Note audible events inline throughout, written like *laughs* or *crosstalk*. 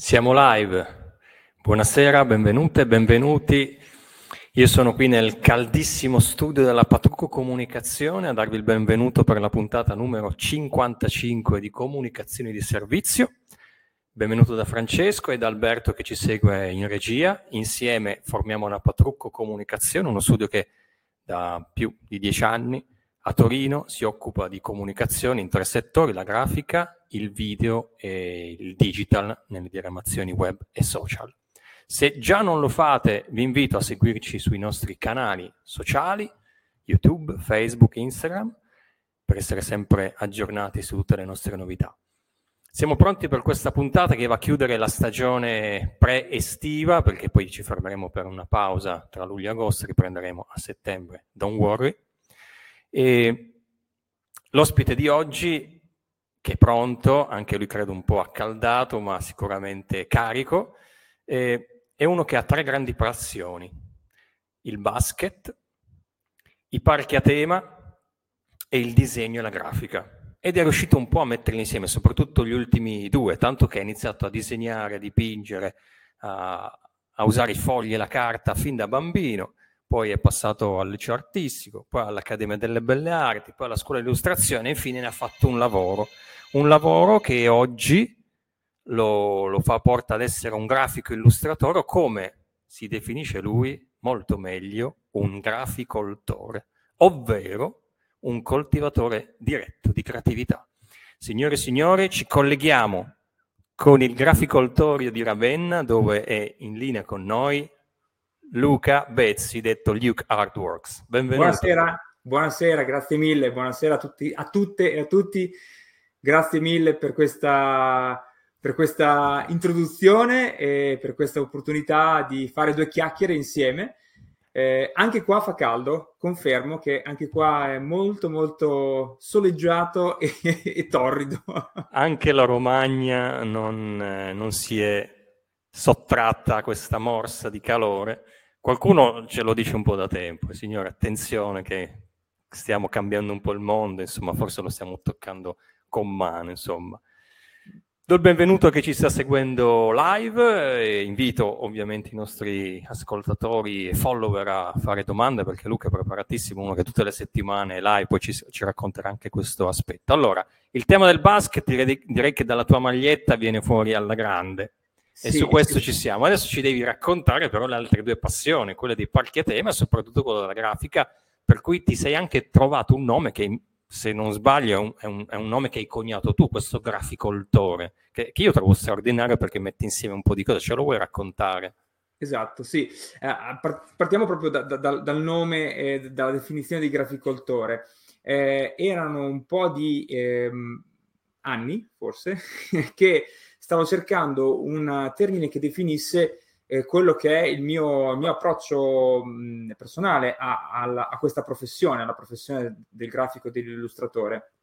Siamo live. Buonasera, benvenute, benvenuti. Io sono qui nel caldissimo studio della Patrucco Comunicazione a darvi il benvenuto per la puntata numero 55 di Comunicazioni di Servizio. Benvenuto da Francesco e da Alberto che ci segue in regia. Insieme formiamo la Patrucco Comunicazione, uno studio che da più di dieci anni a Torino si occupa di comunicazione in tre settori, la grafica, il video e il digital nelle diramazioni web e social. Se già non lo fate, vi invito a seguirci sui nostri canali sociali, YouTube, Facebook, Instagram, per essere sempre aggiornati su tutte le nostre novità. Siamo pronti per questa puntata che va a chiudere la stagione pre-estiva, perché poi ci fermeremo per una pausa tra luglio e agosto, riprenderemo a settembre, don't worry. E l'ospite di oggi che è pronto, anche lui credo un po' accaldato, ma sicuramente carico, eh, è uno che ha tre grandi passioni, il basket, i parchi a tema e il disegno e la grafica. Ed è riuscito un po' a metterli insieme, soprattutto gli ultimi due, tanto che ha iniziato a disegnare, a dipingere, a, a usare i fogli e la carta fin da bambino, poi è passato al liceo artistico, poi all'Accademia delle Belle Arti, poi alla scuola di illustrazione e infine ne ha fatto un lavoro un lavoro che oggi lo, lo fa porta ad essere un grafico illustratore, come si definisce lui molto meglio, un graficoltore, ovvero un coltivatore diretto di creatività. Signore e signori, ci colleghiamo con il graficoltorio di Ravenna, dove è in linea con noi Luca Bezzi, detto Luke Artworks. Benvenuto. Buonasera, buonasera, grazie mille, buonasera a, tutti, a tutte e a tutti. Grazie mille per questa, per questa introduzione e per questa opportunità di fare due chiacchiere insieme. Eh, anche qua fa caldo, confermo che anche qua è molto molto soleggiato *laughs* e, e torrido. Anche la Romagna non, eh, non, si è sottratta a questa morsa di calore. Qualcuno ce lo dice un po' da tempo, signore, attenzione che stiamo cambiando un po' il mondo, insomma, forse lo stiamo toccando con mano, insomma. Do il benvenuto a chi ci sta seguendo live e invito ovviamente i nostri ascoltatori e follower a fare domande perché Luca è preparatissimo, uno che tutte le settimane live poi ci, ci racconterà anche questo aspetto. Allora, il tema del basket direi, direi che dalla tua maglietta viene fuori alla grande e sì, su questo sì. ci siamo. Adesso ci devi raccontare però le altre due passioni, quella dei parchi a tema e soprattutto quella della grafica, per cui ti sei anche trovato un nome che se non sbaglio, è un, è, un, è un, nome che hai coniato tu, questo graficoltore, che, che, io trovo straordinario perché mette insieme un po' di cose. Ce lo vuoi raccontare? Esatto, sì. Eh, partiamo proprio da, da, dal nome e dalla definizione di graficoltore. Eh, erano un po' di eh, anni, forse, *laughs* che stavo cercando un termine che definisse eh, quello che è il mio, il mio approccio mh, personale a, a, a, questa professione, alla professione del grafico e dell'illustratore,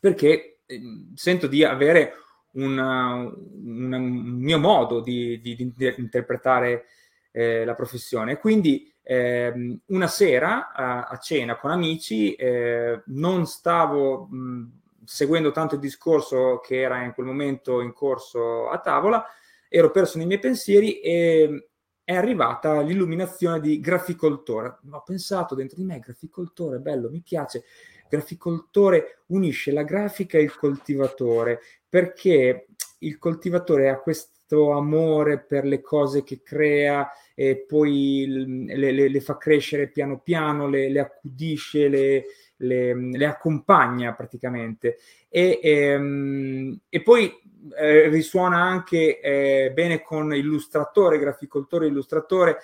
perché eh, sento di avere una, una, un mio modo di, di, di interpretare eh, la professione. Quindi eh, una sera a, a, cena con amici eh, non stavo mh, seguendo tanto il discorso che era in quel momento in corso a tavola, ero perso nei miei pensieri e è arrivata l'illuminazione di graficoltore. Ho pensato dentro di me, graficoltore, bello, mi piace. Graficoltore unisce la grafica e il coltivatore, perché il coltivatore ha questo amore per le cose che crea e poi le, le, le fa crescere piano piano, le, le accudisce, le, le, accompagna praticamente. E, e, ehm, e poi eh, risuona anche eh, bene con illustratore, graficoltore, illustratore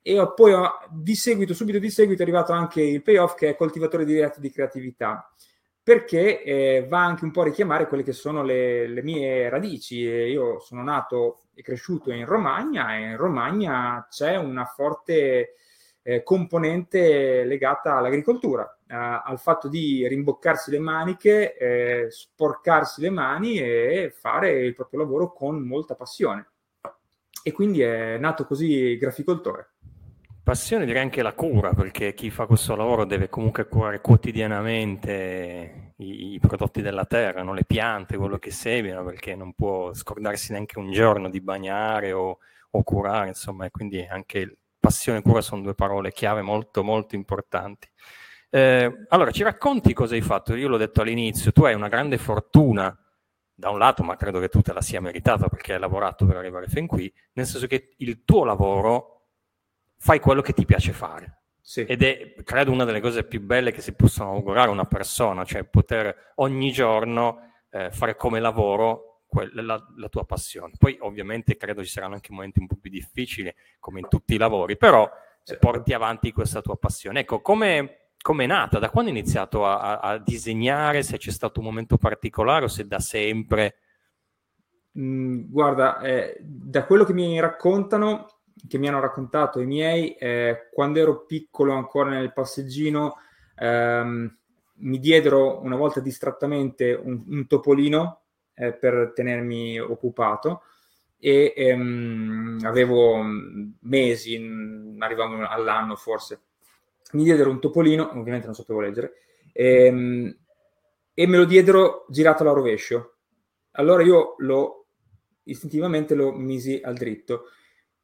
e poi ho, di seguito, subito di seguito è arrivato anche il payoff che è coltivatore diretto di creatività perché eh, va anche un po' a richiamare quelle che sono le, le mie radici. Io sono nato e cresciuto in Romagna e in Romagna c'è una forte eh, componente legata all'agricoltura, eh, al fatto di rimboccarsi le maniche, eh, sporcarsi le mani e fare il proprio lavoro con molta passione. E quindi è nato così graficoltore. Passione direi anche la cura, perché chi fa questo lavoro deve comunque curare quotidianamente i, i prodotti della terra, no? le piante, quello che seminano, perché non può scordarsi neanche un giorno di bagnare o, o curare, insomma, e quindi anche passione e cura sono due parole chiave molto molto importanti. Eh, allora, ci racconti cosa hai fatto? Io l'ho detto all'inizio, tu hai una grande fortuna da un lato, ma credo che tu te la sia meritata perché hai lavorato per arrivare fin qui, nel senso che il tuo lavoro fai quello che ti piace fare. Sì. Ed è, credo, una delle cose più belle che si possono augurare a una persona, cioè poter ogni giorno eh, fare come lavoro quella, la, tua passione. Poi ovviamente credo ci saranno anche momenti un po' più difficili, come in tutti i lavori, però certo. porti avanti questa tua passione. Ecco, come è nata? Da quando hai iniziato a, a, a, disegnare? Se c'è stato un momento particolare o se da sempre? Mm, guarda, eh, da quello che mi raccontano, che mi hanno raccontato i miei, eh, quando ero piccolo ancora nel passeggino, ehm, mi diedero una volta distrattamente un, un topolino eh, per tenermi occupato e ehm, avevo mesi, arrivavo all'anno forse. Mi diedero un topolino, ovviamente non sapevo leggere, ehm, e me lo diedero girato alla rovescio. Allora io lo istintivamente lo misi al dritto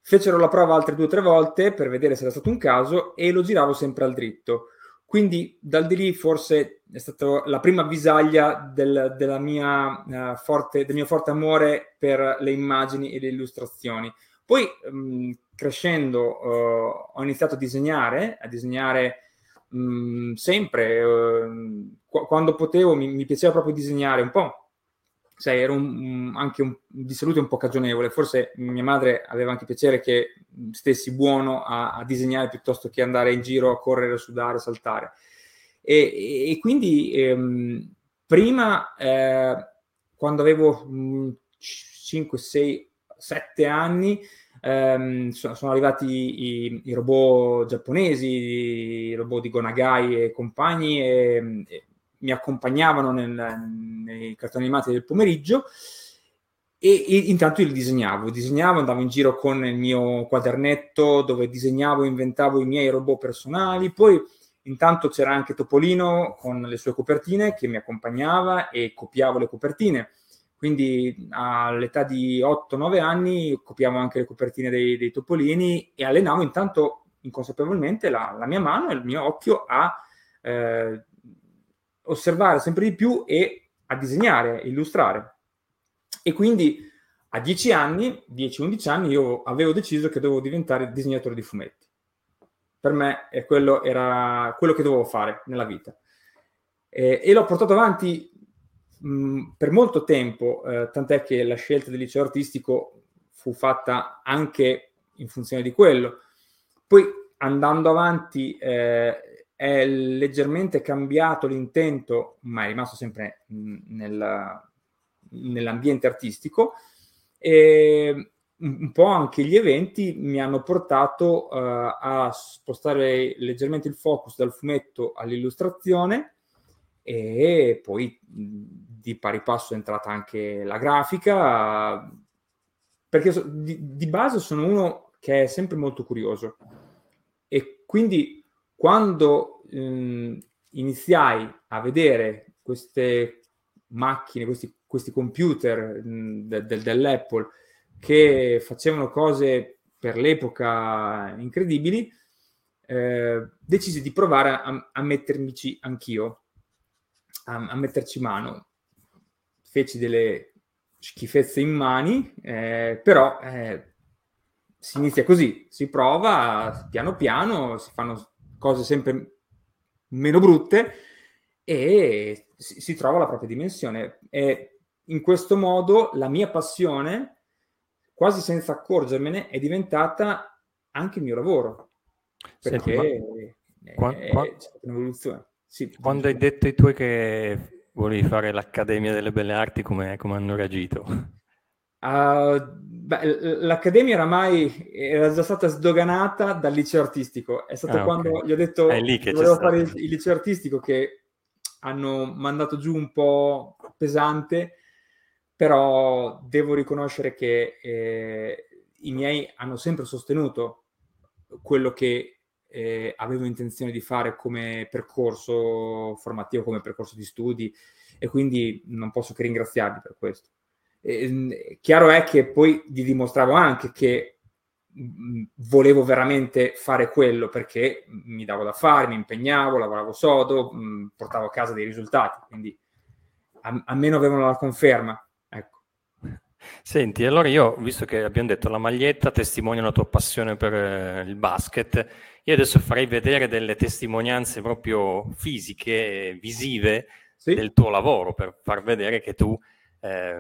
Fecero la prova altre due o tre volte per vedere se era stato un caso e lo giravo sempre al dritto. Quindi dal di lì forse è stata la prima avvisaglia del, mia, uh, forte, del mio forte amore per le immagini e le illustrazioni. Poi um, crescendo uh, ho iniziato a disegnare, a disegnare um, sempre, uh, qu- quando potevo mi, mi piaceva proprio disegnare un po' sai, ero un, anche un, di salute un po' cagionevole. Forse mia madre aveva anche piacere che stessi buono a, a disegnare piuttosto che andare in giro a correre, sudare, saltare. E, e quindi ehm, prima, eh, quando avevo 5, 6, 7 anni, ehm, sono, sono, arrivati i, i, robot giapponesi, i robot di Gonagai e compagni, e, e mi accompagnavano nel, nei cartoni animati del pomeriggio e, e, intanto io disegnavo, disegnavo, andavo in giro con il mio quadernetto dove disegnavo, inventavo i miei robot personali, poi intanto c'era anche Topolino con le sue copertine che mi accompagnava e copiavo le copertine. Quindi all'età di 8-9 anni copiavo anche le copertine dei, dei topolini e allenavo intanto inconsapevolmente la, la, mia mano e il mio occhio a eh, osservare sempre di più e a disegnare, illustrare. E quindi a 10 anni, 10-11 anni, io avevo deciso che dovevo diventare disegnatore di fumetti. Per me quello era quello che dovevo fare nella vita. E, e l'ho portato avanti mh, per molto tempo, eh, tant'è che la scelta del liceo artistico fu fatta anche in funzione di quello. Poi andando avanti eh, è leggermente cambiato l'intento, ma è rimasto sempre nel, nell'ambiente artistico. E un po' anche gli eventi mi hanno portato uh, a spostare leggermente il focus dal fumetto all'illustrazione e poi di pari passo è entrata anche la grafica perché so, di, di base sono uno che è sempre molto curioso e quindi quando ehm, iniziai a vedere queste macchine, questi, questi computer mh, de, de, dell'Apple che facevano cose per l'epoca incredibili, eh, decisi di provare a, a mettermici anch'io, a, a, metterci mano. Feci delle schifezze in mani, eh, però eh, si inizia così, si prova piano piano, si fanno cose sempre meno brutte e si, si trova la propria dimensione. E in questo modo la mia passione, quasi senza accorgermene, è diventata anche il mio lavoro. Perché Senti, è, qua, qua, è un'evoluzione. Sì, quando hai detto ai tuoi che volevi fare l'Accademia delle Belle Arti, come hanno reagito? Uh, beh, l'Accademia oramai era già stata sdoganata dal liceo artistico. È stato ah, quando okay. gli ho detto che volevo fare il, il, liceo artistico che hanno mandato giù un po' pesante, però devo riconoscere che eh, i miei hanno sempre sostenuto quello che eh, avevo intenzione di fare come percorso formativo, come percorso di studi e quindi non posso che ringraziarvi per questo. Chiaro è che poi vi dimostravo anche che mh, volevo veramente fare quello perché mi davo da fare, mi impegnavo, lavoravo sodo, mh, portavo a casa dei risultati, quindi almeno avevano la conferma. Ecco. Senti, allora io, visto che abbiamo detto la maglietta testimonia la tua passione per eh, il basket, io adesso farei vedere delle testimonianze proprio fisiche, visive sì. del tuo lavoro, per far vedere che tu eh,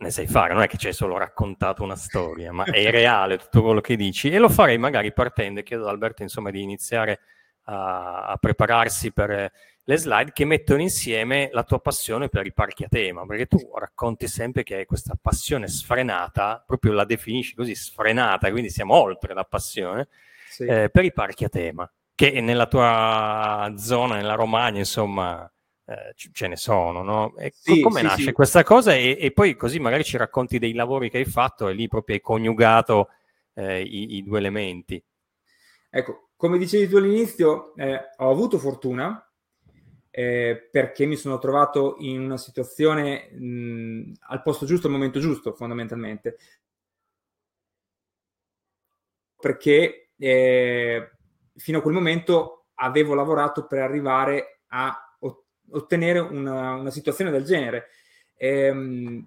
ne sai fare, non è che ci hai solo raccontato una storia, ma è reale tutto quello che dici e lo farei magari partendo, chiedo ad Alberto insomma di iniziare a, a prepararsi per le slide che mettono insieme la tua passione per i parchi a tema, perché tu racconti sempre che hai questa passione sfrenata, proprio la definisci così, sfrenata, quindi siamo oltre la passione, sì. eh, per i parchi a tema, che nella tua zona, nella Romagna, insomma, eh, ce ne sono, no? E sì, come sì, nasce sì. questa cosa? E, e, poi così magari ci racconti dei lavori che hai fatto e lì proprio hai coniugato eh, i, i, due elementi. Ecco, come dicevi tu all'inizio, eh, ho avuto fortuna eh, perché mi sono trovato in una situazione mh, al posto giusto al momento giusto, fondamentalmente. Perché eh, fino a quel momento avevo lavorato per arrivare a ottenere una, una situazione del genere. Ehm,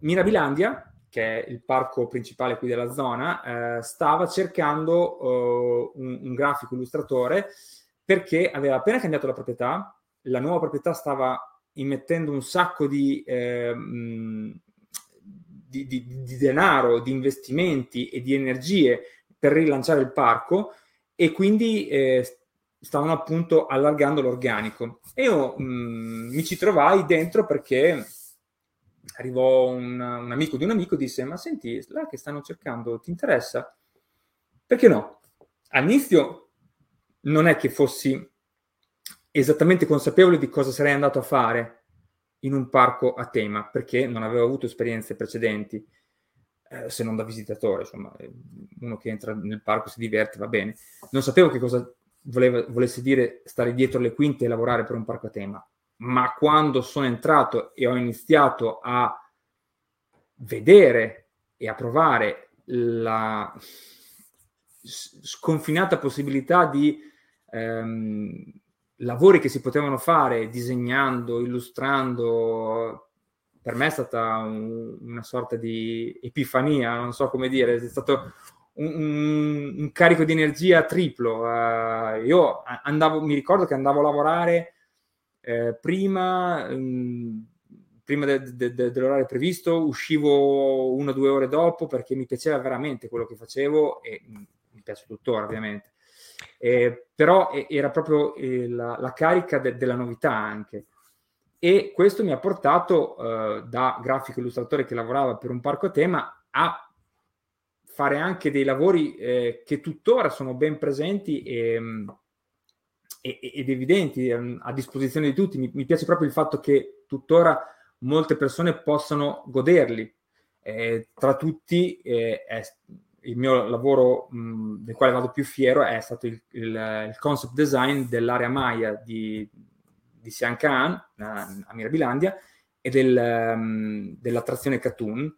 Mirabilandia, che è il parco principale qui della zona, eh, stava cercando uh, un, un, grafico illustratore perché aveva appena cambiato la proprietà, la nuova proprietà stava immettendo un sacco di, eh, di, di, di denaro, di investimenti e di energie per rilanciare il parco e quindi eh, stavano appunto allargando l'organico. E io mh, mm, mi ci trovai dentro perché arrivò un, un, amico di un amico e disse ma senti, là che stanno cercando, ti interessa? Perché no? All'inizio non è che fossi esattamente consapevole di cosa sarei andato a fare in un parco a tema, perché non avevo avuto esperienze precedenti, eh, se non da visitatore, insomma, uno che entra nel parco si diverte, va bene. Non sapevo che cosa voleva, volesse dire stare dietro le quinte e lavorare per un parco a tema, ma quando sono entrato e ho iniziato a vedere e a provare la sconfinata possibilità di ehm, lavori che si potevano fare disegnando, illustrando, per me è stata un, una sorta di epifania, non so come dire, è stato un, un, carico di energia triplo. Uh, io andavo, mi ricordo che andavo a lavorare eh, prima, um, prima de, de, de, dell'orario previsto, uscivo una o due ore dopo perché mi piaceva veramente quello che facevo e mm, mi piace tuttora ovviamente. Eh, però era proprio eh, la, la, carica della novità anche. E questo mi ha portato uh, da grafico illustratore che lavorava per un parco tema a fare anche dei lavori eh, che tuttora sono ben presenti e, mm, e, ed evidenti um, a disposizione di tutti. Mi, mi, piace proprio il fatto che tuttora molte persone possano goderli. Eh, tra tutti eh, è, il mio lavoro mh, mm, del quale vado più fiero è stato il, il, il concept design dell'area Maya di, di Sian Khan a, a Mirabilandia e del, um, dell'attrazione Cartoon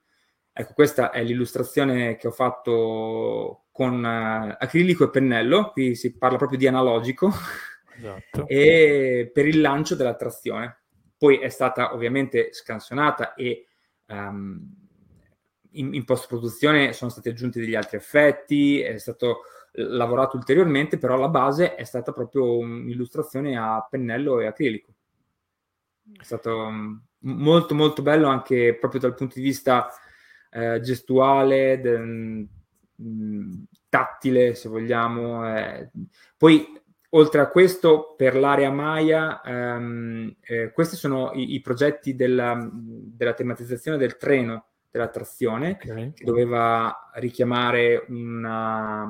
Ecco, questa è l'illustrazione che ho fatto con uh, acrilico e pennello, qui si parla proprio di analogico, esatto. *laughs* e per il lancio dell'attrazione. Poi è stata ovviamente scansionata e um, in, in post-produzione sono stati aggiunti degli altri effetti, è stato lavorato ulteriormente, però la base è stata proprio un'illustrazione a pennello e acrilico. È stato um, molto molto bello anche proprio dal punto di vista eh, gestuale, de, mh, mm, tattile, se vogliamo. Eh. Poi, oltre a questo, per l'area Maya, ehm, eh, questi sono i, i progetti della, della, tematizzazione del treno dell'attrazione, okay. che doveva richiamare una,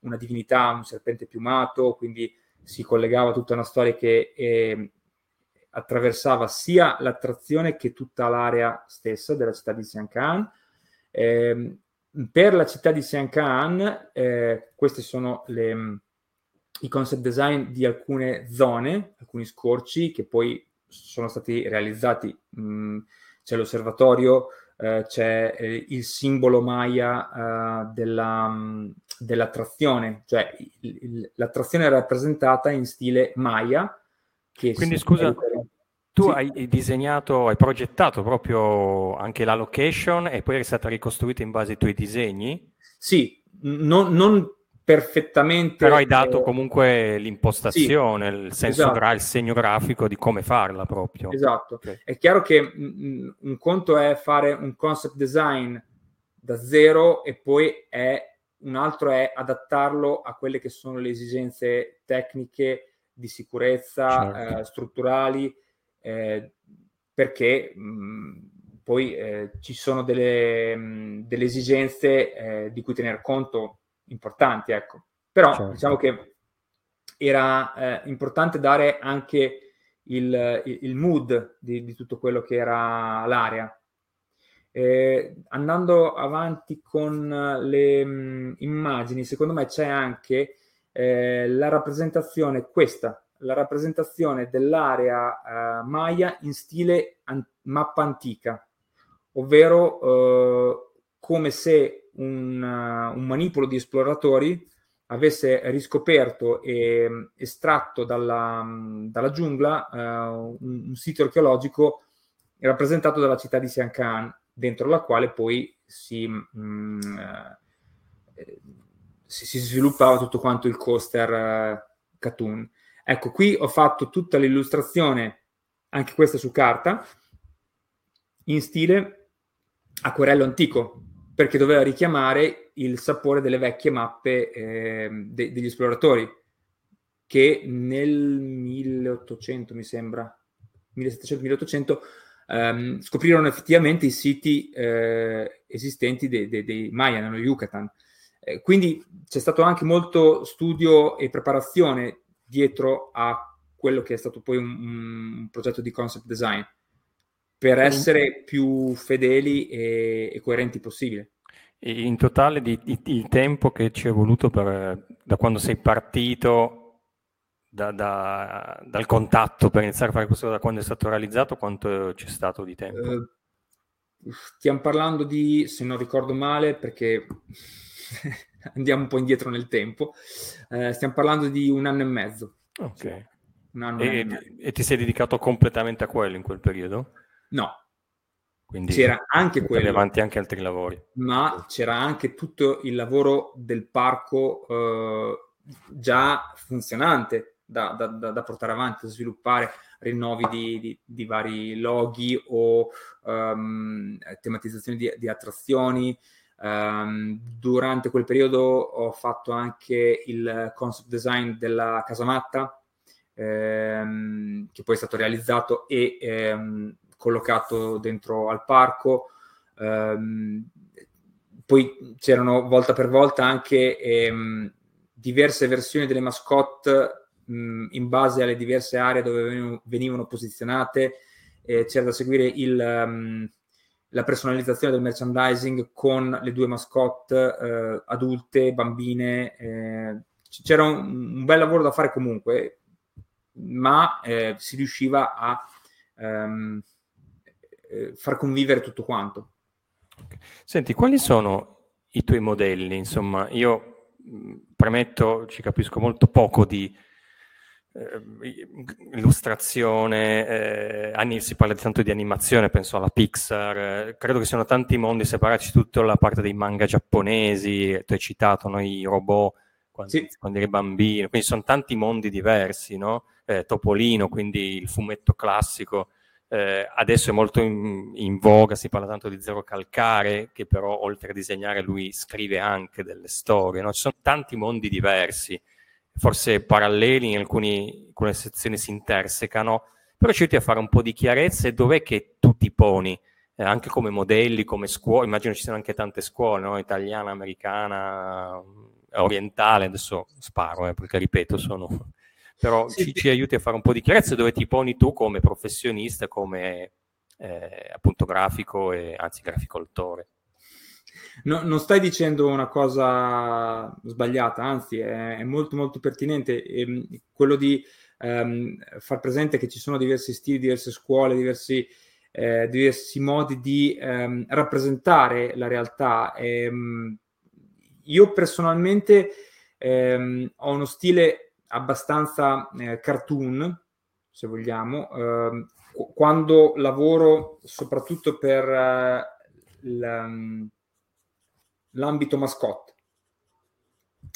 una, divinità, un serpente piumato, quindi si collegava a tutta una storia che eh, attraversava sia l'attrazione che tutta l'area stessa della città di Sian Khan. Eh, per la città di Siancan, eh, questi sono le, i concept design di alcune zone, alcuni scorci che poi sono stati realizzati. Mh, c'è l'osservatorio, eh, c'è eh, il simbolo Maya eh, della, dell'attrazione, cioè il, il, l'attrazione è rappresentata in stile Maya. Quindi scusa, tu sì. hai disegnato, hai progettato proprio anche la location e poi è stata ricostruita in base ai tuoi disegni? Sì, non, non perfettamente. Però hai dato eh, comunque l'impostazione, sì, il senso esatto. gra- il segno grafico di come farla proprio. Esatto. Okay. È chiaro che mh, un conto è fare un concept design da zero e poi è, un altro è adattarlo a quelle che sono le esigenze tecniche di sicurezza, certo. eh, strutturali eh, perché mh, poi eh, ci sono delle, mh, delle esigenze eh, di cui tener conto importanti, ecco. Però certo. diciamo che era eh, importante dare anche il, il, il mood di, di, tutto quello che era l'area. Eh, andando avanti con le mh, immagini, secondo me c'è anche la rappresentazione, questa la rappresentazione dell'area eh, Maya in stile an- mappa antica, ovvero eh, come se un, uh, un, manipolo di esploratori avesse riscoperto e estratto dalla, dalla giungla uh, un, un, sito archeologico rappresentato dalla città di Siancan, dentro la quale poi si, mm, eh, si, si, sviluppava tutto quanto il coaster uh, cartoon. Ecco, qui ho fatto tutta l'illustrazione, anche questa su carta, in stile acquerello antico, perché doveva richiamare il sapore delle vecchie mappe eh, de- degli esploratori, che nel 1800, mi sembra, 1700-1800, ehm, scoprirono effettivamente i siti eh, esistenti dei, dei, dei Maya nello Yucatan. Eh, quindi c'è stato anche molto studio e preparazione dietro a quello che è stato poi un, un progetto di concept design per essere più fedeli e, e coerenti possibile. In totale di, di, il tempo che ci è voluto per, da quando sei partito da, da, dal contatto per iniziare a fare questo, da quando è stato realizzato, quanto c'è stato di tempo? Uh, stiamo parlando di, se non ricordo male, perché *laughs* andiamo un po' indietro nel tempo, eh, stiamo parlando di un anno e mezzo. Ok. Sì, e, e, e, ti sei dedicato completamente a quello in quel periodo? No. Quindi c'era anche quello. avanti anche altri lavori. Ma c'era anche tutto il lavoro del parco eh, già funzionante da, da, da, da, portare avanti, da sviluppare rinnovi di, di, di vari loghi o um, tematizzazioni di, di attrazioni, Um, durante quel periodo ho fatto anche il concept design della casamatta, ehm, che poi è stato realizzato e ehm, collocato dentro al parco. Um, poi c'erano volta per volta anche ehm, diverse versioni delle mascotte mh, in base alle diverse aree dove venivano, venivano posizionate. Eh, c'era da seguire il, um, la personalizzazione del merchandising con le due mascotte eh, adulte, bambine. Eh, c'era un, un, bel lavoro da fare comunque, ma eh, si riusciva a ehm, eh, far convivere tutto quanto. Senti, quali sono i tuoi modelli? Insomma, io premetto, ci capisco molto poco di illustrazione, eh, anni, si parla tanto di animazione, penso alla Pixar, eh, credo che siano tanti mondi separati, tutta la parte dei manga giapponesi, tu hai citato no, i robot quando, sì. quando eri bambino, quindi sono tanti mondi diversi, no? Eh, Topolino, quindi il fumetto classico, eh, adesso è molto in, in, voga, si parla tanto di Zero Calcare, che però oltre a disegnare lui scrive anche delle storie, no? ci sono tanti mondi diversi forse paralleli, in alcuni, alcune sezioni si intersecano, però cerchi a fare un po' di chiarezza e dov'è che tu ti poni, eh, anche come modelli, come scuole, immagino ci siano anche tante scuole, no? italiana, americana, orientale, adesso sparo, eh, perché ripeto, sono... però sì, ci, sì. ci, aiuti a fare un po' di chiarezza dove ti poni tu come professionista, come eh, appunto grafico e anzi graficoltore. No, non stai dicendo una cosa sbagliata, anzi è, è molto molto pertinente. E, ehm, quello di um, far presente che ci sono diversi stili, diverse scuole, diversi, eh, diversi modi di um, rappresentare la realtà. E, um, io personalmente ho uno stile abbastanza eh, cartoon, se vogliamo, quando lavoro soprattutto per uh, l'ambito mascotte.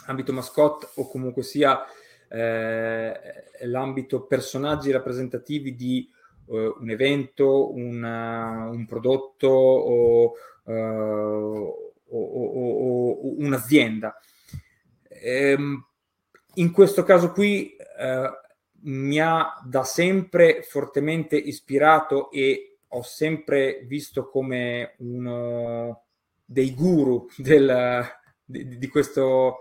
Ambito mascotte o comunque sia eh, l'ambito personaggi rappresentativi di uh, un evento, una, un prodotto o, uh, o, o, o un'azienda. Ehm, in questo caso qui uh, mi ha da sempre fortemente ispirato e ho sempre visto come uno dei guru del, di, di, questo,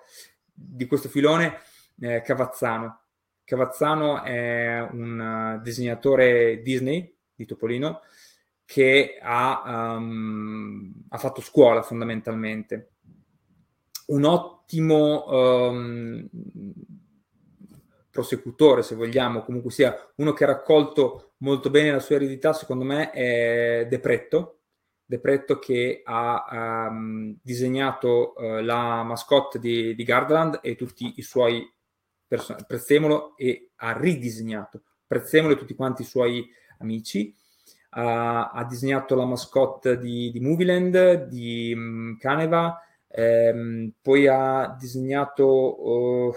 di questo filone eh, Cavazzano. Cavazzano è un disegnatore Disney di Topolino che ha, um, ha fatto scuola fondamentalmente. Un ottimo um, prosecutore, se vogliamo, comunque sia uno che ha raccolto molto bene la sua eredità, secondo me è Depretto. Depretto che ha um, disegnato uh, la mascotte di, di Gardaland e tutti i suoi person- Prezzemolo e ha ridisegnato Prezzemolo e tutti quanti i suoi amici. Uh, ha disegnato la mascotte di, di Movieland, di um, Caneva, ehm, poi ha disegnato... Uh,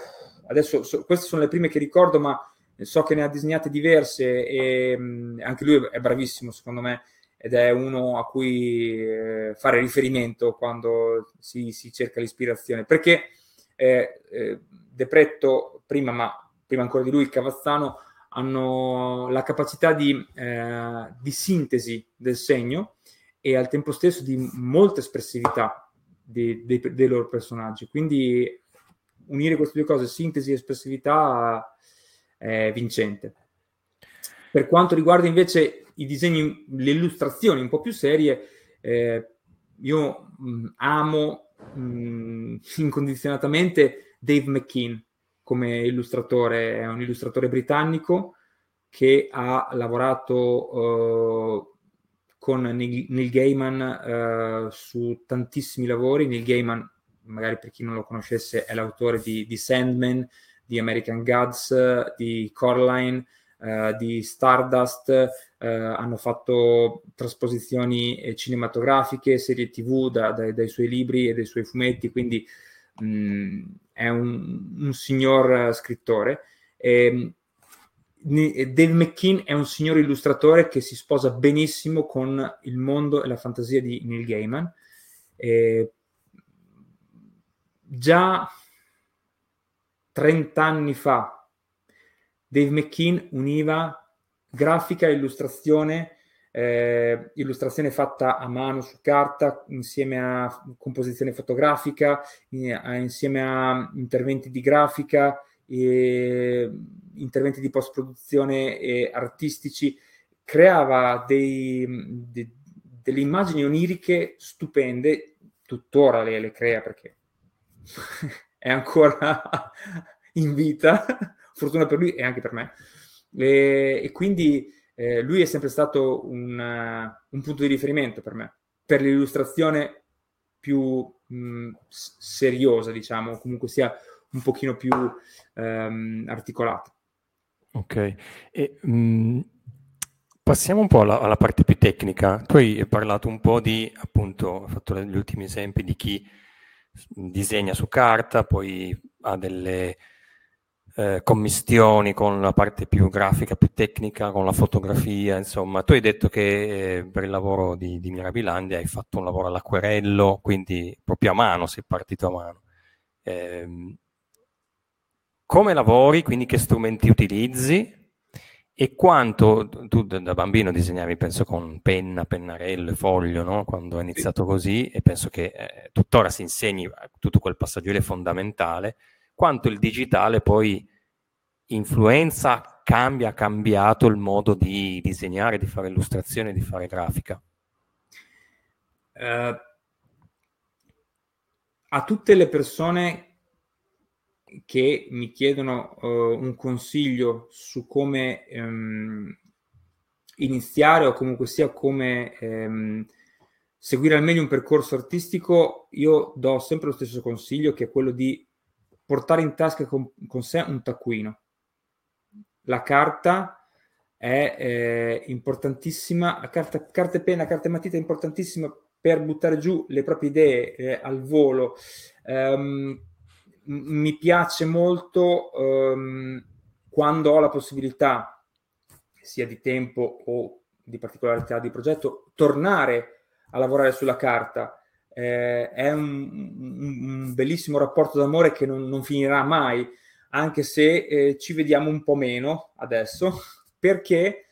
adesso so, queste sono le prime che ricordo, ma so che ne ha disegnate diverse e mh, anche lui è bravissimo secondo me ed è uno a cui eh, fare riferimento quando si, si, cerca l'ispirazione perché eh, eh, Depretto prima ma prima ancora di lui Cavazzano hanno la capacità di, eh, di sintesi del segno e al tempo stesso di molta espressività dei, dei, dei loro personaggi quindi unire queste due cose, sintesi e espressività, è vincente. Per quanto riguarda invece i disegni, le illustrazioni un po' più serie, eh, io mh, mm, amo mh, mm, *laughs* incondizionatamente Dave McKean come illustratore, è un illustratore britannico che ha lavorato uh, con Neil, Gaiman uh, su tantissimi lavori. Neil Gaiman magari per chi non lo conoscesse, è l'autore di, di Sandman, di American Gods, di Coraline, uh, di Stardust, uh, hanno fatto trasposizioni eh, cinematografiche, serie tv da, da, dai suoi libri e dai suoi fumetti, quindi mh, mm, è un, un, signor scrittore. E, Dave McKean è un signor illustratore che si sposa benissimo con il mondo e la fantasia di Neil Gaiman. E già 30 anni fa Dave McKean univa grafica e illustrazione, eh, illustrazione fatta a mano su carta insieme a composizione fotografica, insieme a interventi di grafica, interventi di post produzione artistici, creava dei, de, delle immagini oniriche stupende, tuttora le, le crea perché *laughs* è ancora *laughs* in vita, fortuna per lui e anche per me. E, e quindi eh, lui è sempre stato un, un, punto di riferimento per me, per l'illustrazione più mh, seriosa, diciamo, comunque sia un pochino più um, articolata. Ok, e, mh, passiamo un po' alla, alla, parte più tecnica. Tu hai parlato un po' di, appunto, hai fatto gli ultimi esempi di chi disegna su carta, poi ha delle eh, commistioni con la parte più grafica, più tecnica, con la fotografia, insomma. Tu hai detto che eh, per il lavoro di, di Mirabilandia hai fatto un lavoro all'acquerello, quindi proprio a mano, sei partito a mano. Eh, come lavori, quindi che strumenti utilizzi? E quanto tu da bambino disegnavi, penso, con penna, pennarello e foglio, no? quando hai iniziato così, e penso che eh, tuttora si insegni tutto quel passaggio è fondamentale, quanto il digitale poi influenza, cambia, ha cambiato il modo di disegnare, di fare illustrazione, di fare grafica? Uh, a tutte le persone che mi chiedono uh, un consiglio su come um, iniziare o comunque sia come um, seguire al meglio un percorso artistico, io do sempre lo stesso consiglio che è quello di portare in tasca con, con sé un taccuino. La carta è eh, importantissima, la carta, carta e penna, carta e matita è importantissima per buttare giù le proprie idee eh, al volo. Um, mi piace molto um, quando ho la possibilità, sia di tempo o di particolarità di progetto, tornare a lavorare sulla carta. Eh, è un, un, bellissimo rapporto d'amore che non, non finirà mai, anche se eh, ci vediamo un po' meno adesso, *laughs* perché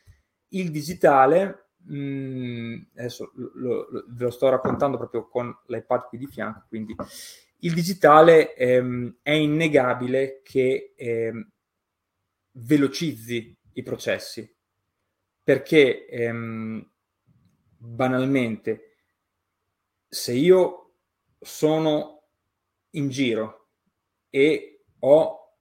il digitale mh, mm, adesso lo, lo, ve lo sto raccontando proprio con l'iPad qui di fianco, quindi il digitale ehm, è innegabile che ehm, velocizzi i processi, perché ehm, banalmente se io sono in giro e ho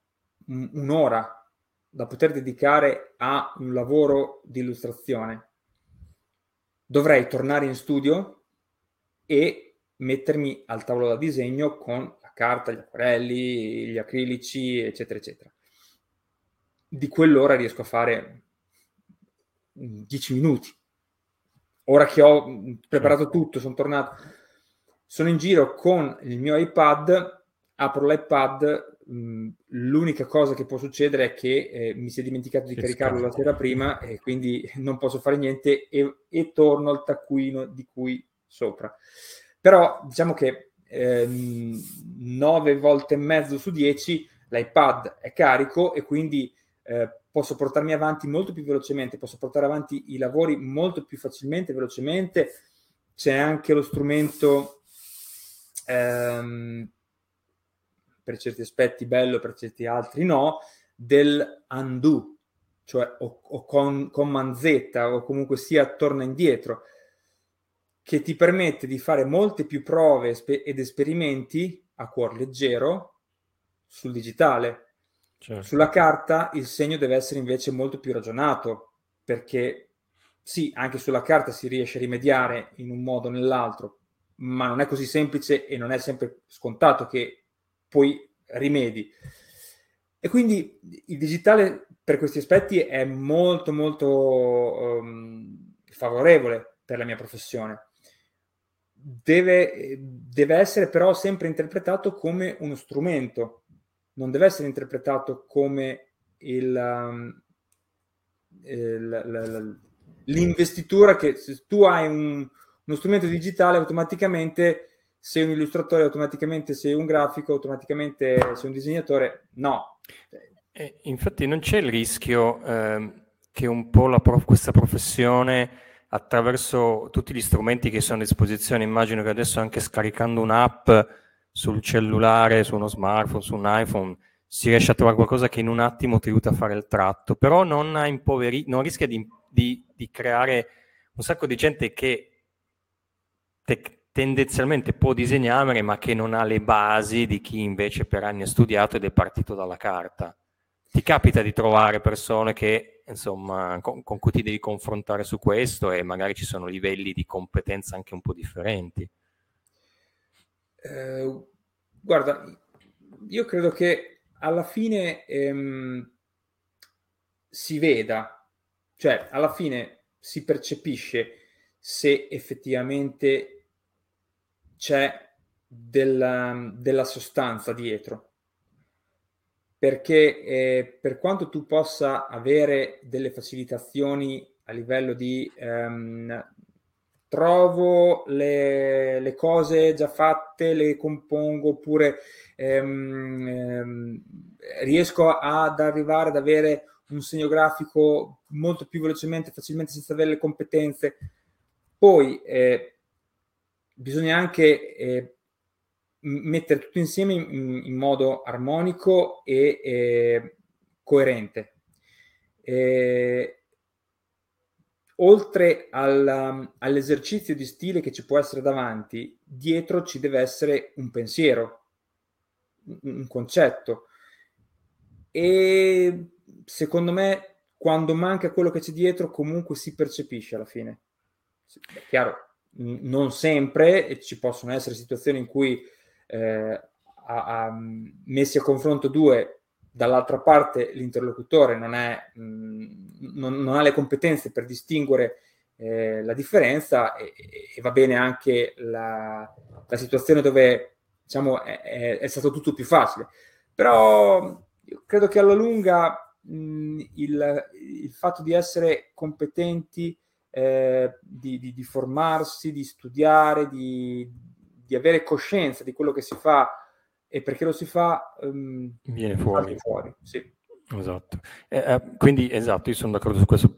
un'ora da poter dedicare a un lavoro di illustrazione, dovrei tornare in studio e mettermi al tavolo da disegno con la carta, gli acquarelli, gli acrilici, eccetera, eccetera. Di quell'ora riesco a fare 10 minuti. Ora che ho preparato certo. tutto, sono tornato, sono in giro con il mio iPad, apro l'iPad, Mm, l'unica cosa che può succedere è che eh, mi si è dimenticato di che caricarlo la sera prima e quindi *laughs* non posso fare niente e, e, torno al taccuino di cui sopra. Però diciamo che eh, 9 volte e mezzo su 10 l'iPad è carico e quindi eh, posso portarmi avanti molto più velocemente, posso portare avanti i lavori molto più facilmente, velocemente. C'è anche lo strumento ehm, per certi aspetti bello, per certi altri no, del undo, cioè o, o con, con manzetta o comunque sia torna indietro, che ti permette di fare molte più prove ed esperimenti a cuor leggero sul digitale. Certo. Sulla carta il segno deve essere invece molto più ragionato, perché sì, anche sulla carta si riesce a rimediare in un modo o nell'altro, ma non è così semplice e non è sempre scontato che poi rimedi. E quindi il digitale per questi aspetti è molto molto um, favorevole per la mia professione. Deve, deve, essere però sempre interpretato come uno strumento, non deve essere interpretato come il, um, il, l'investitura che se tu hai un, uno strumento digitale automaticamente sei un illustratore automaticamente sei un grafico, automaticamente sei un disegnatore, no. Eh, infatti non c'è il rischio eh, che un po' prof- questa professione attraverso tutti gli strumenti che sono a disposizione, immagino che adesso anche scaricando un'app sul cellulare, su uno smartphone, su un iPhone, si riesce a trovare qualcosa che in un attimo ti aiuta a fare il tratto, però non, impoveri- non rischia di, di, di creare un sacco di gente che te- tendenzialmente può disegnare ma che non ha le basi di chi invece per anni ha studiato ed è partito dalla carta. Ti capita di trovare persone che, insomma, con, con cui ti devi confrontare su questo e magari ci sono livelli di competenza anche un po' differenti? Eh, guarda, io credo che alla fine ehm, si veda, cioè alla fine si percepisce se effettivamente c'è della, della sostanza dietro. Perché eh, per quanto tu possa avere delle facilitazioni a livello di ehm, trovo le, le, cose già fatte, le compongo oppure ehm, ehm, riesco ad arrivare ad avere un segno grafico molto più velocemente, facilmente senza avere le competenze. Poi eh, bisogna anche eh, mettere tutto insieme in, in modo armonico e eh, coerente. Eh, oltre al, all'esercizio di stile che ci può essere davanti, dietro ci deve essere un pensiero, un concetto. E secondo me, quando manca quello che c'è dietro, comunque si percepisce alla fine. È chiaro, non sempre, ci possono essere situazioni in cui eh, a, a, messi a confronto due dall'altra parte l'interlocutore non, è, mh, non, non ha le competenze per distinguere eh, la differenza e, e, va bene anche la, la situazione dove diciamo, è, è, è, stato tutto più facile. Però credo che alla lunga mh, il, il, fatto di essere competenti, eh, di, di, di, formarsi, di studiare, di, di avere coscienza di quello che si fa e perché lo si fa um, viene fuori. fuori sì. Esatto. Eh, eh, quindi esatto, io sono d'accordo su questo.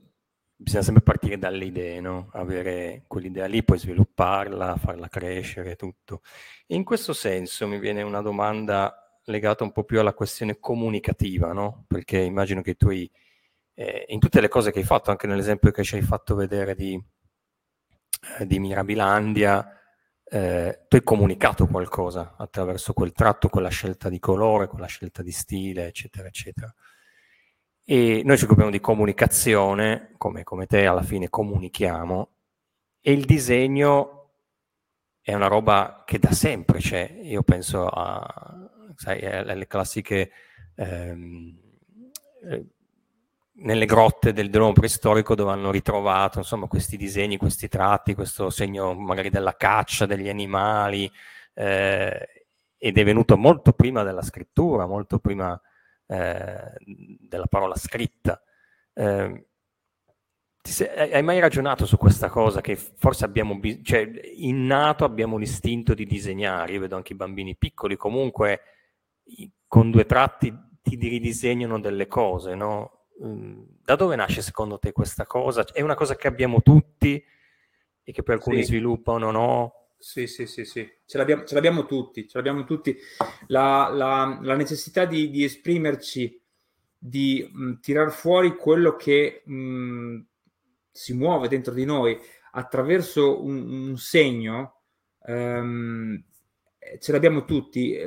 Bisogna sempre partire dalle idee, no? Avere quell'idea lì, poi svilupparla, farla crescere, tutto. E in questo senso mi viene una domanda legata un po' più alla questione comunicativa, no? Perché immagino che tu hai, eh, in tutte le cose che hai fatto, anche nell'esempio che ci hai fatto vedere di, eh, di Mirabilandia, eh, tu hai comunicato qualcosa attraverso quel tratto, quella scelta di colore, quella scelta di stile, eccetera, eccetera. E noi ci occupiamo di comunicazione, come, come te alla fine comunichiamo, e il disegno è una roba che da sempre c'è. Io penso a, sai, alle classiche ehm, eh, nelle grotte del domo preistorico dove hanno ritrovato insomma, questi disegni, questi tratti, questo segno magari della caccia degli animali, eh, ed è venuto molto prima della scrittura, molto prima eh, della parola scritta. Eh, sei, hai mai ragionato su questa cosa che forse abbiamo, cioè innato abbiamo l'istinto di disegnare, io vedo anche i bambini piccoli comunque con due tratti ti ridisegnano delle cose, no? Mhmm, da dove nasce secondo te questa cosa? È una cosa che abbiamo tutti e che poi alcuni sì. sviluppano no? Sì, sì, sì, sì, ce l'abbiamo, ce l'abbiamo tutti, ce l'abbiamo tutti. La, la, la necessità di, di, esprimerci, di mh, tirar fuori quello che mh, si muove dentro di noi attraverso un, un segno, um, ce l'abbiamo tutti.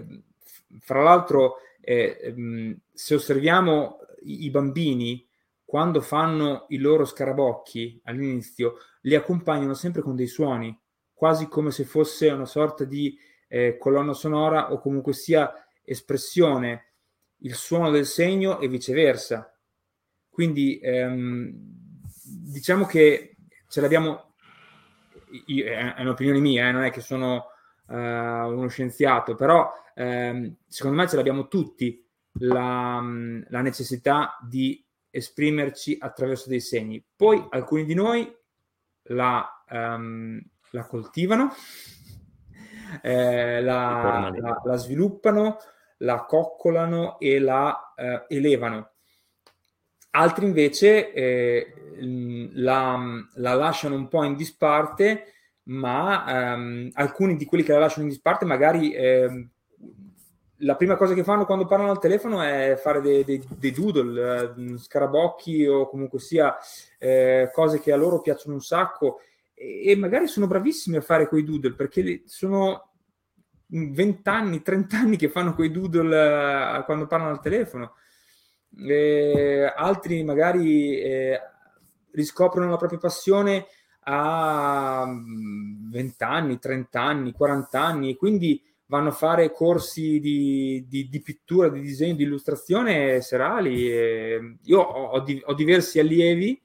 Fra l'altro, eh, um, se osserviamo i bambini, quando fanno i loro scarabocchi all'inizio, li accompagnano sempre con dei suoni, quasi come se fosse una sorta di eh, colonna sonora o comunque sia espressione, il suono del segno e viceversa. Quindi ehm, diciamo che ce l'abbiamo, io, è un'opinione mia, eh, non è che sono uh, uno scienziato, però ehm, secondo me ce l'abbiamo tutti la, la necessità di esprimerci attraverso dei segni. Poi alcuni di noi la, um, la coltivano, *laughs* eh, la, la, la, sviluppano, la coccolano e la eh, elevano. Altri invece eh, la, la, lasciano un po' in disparte, ma um, alcuni di quelli che la lasciano in disparte magari eh, la prima cosa che fanno quando parlano al telefono è fare dei, dei, dei doodle, eh, scarabocchi o comunque sia eh, cose che a loro piacciono un sacco e, e, magari sono bravissimi a fare quei doodle perché sono 20 anni, 30 anni che fanno quei doodle eh, quando parlano al telefono. E altri magari eh, riscoprono la propria passione a 20 anni, 30 anni, 40 anni e quindi vanno a fare corsi di, di, di pittura, di disegno, di illustrazione serali. E io ho, ho, di, ho, diversi allievi,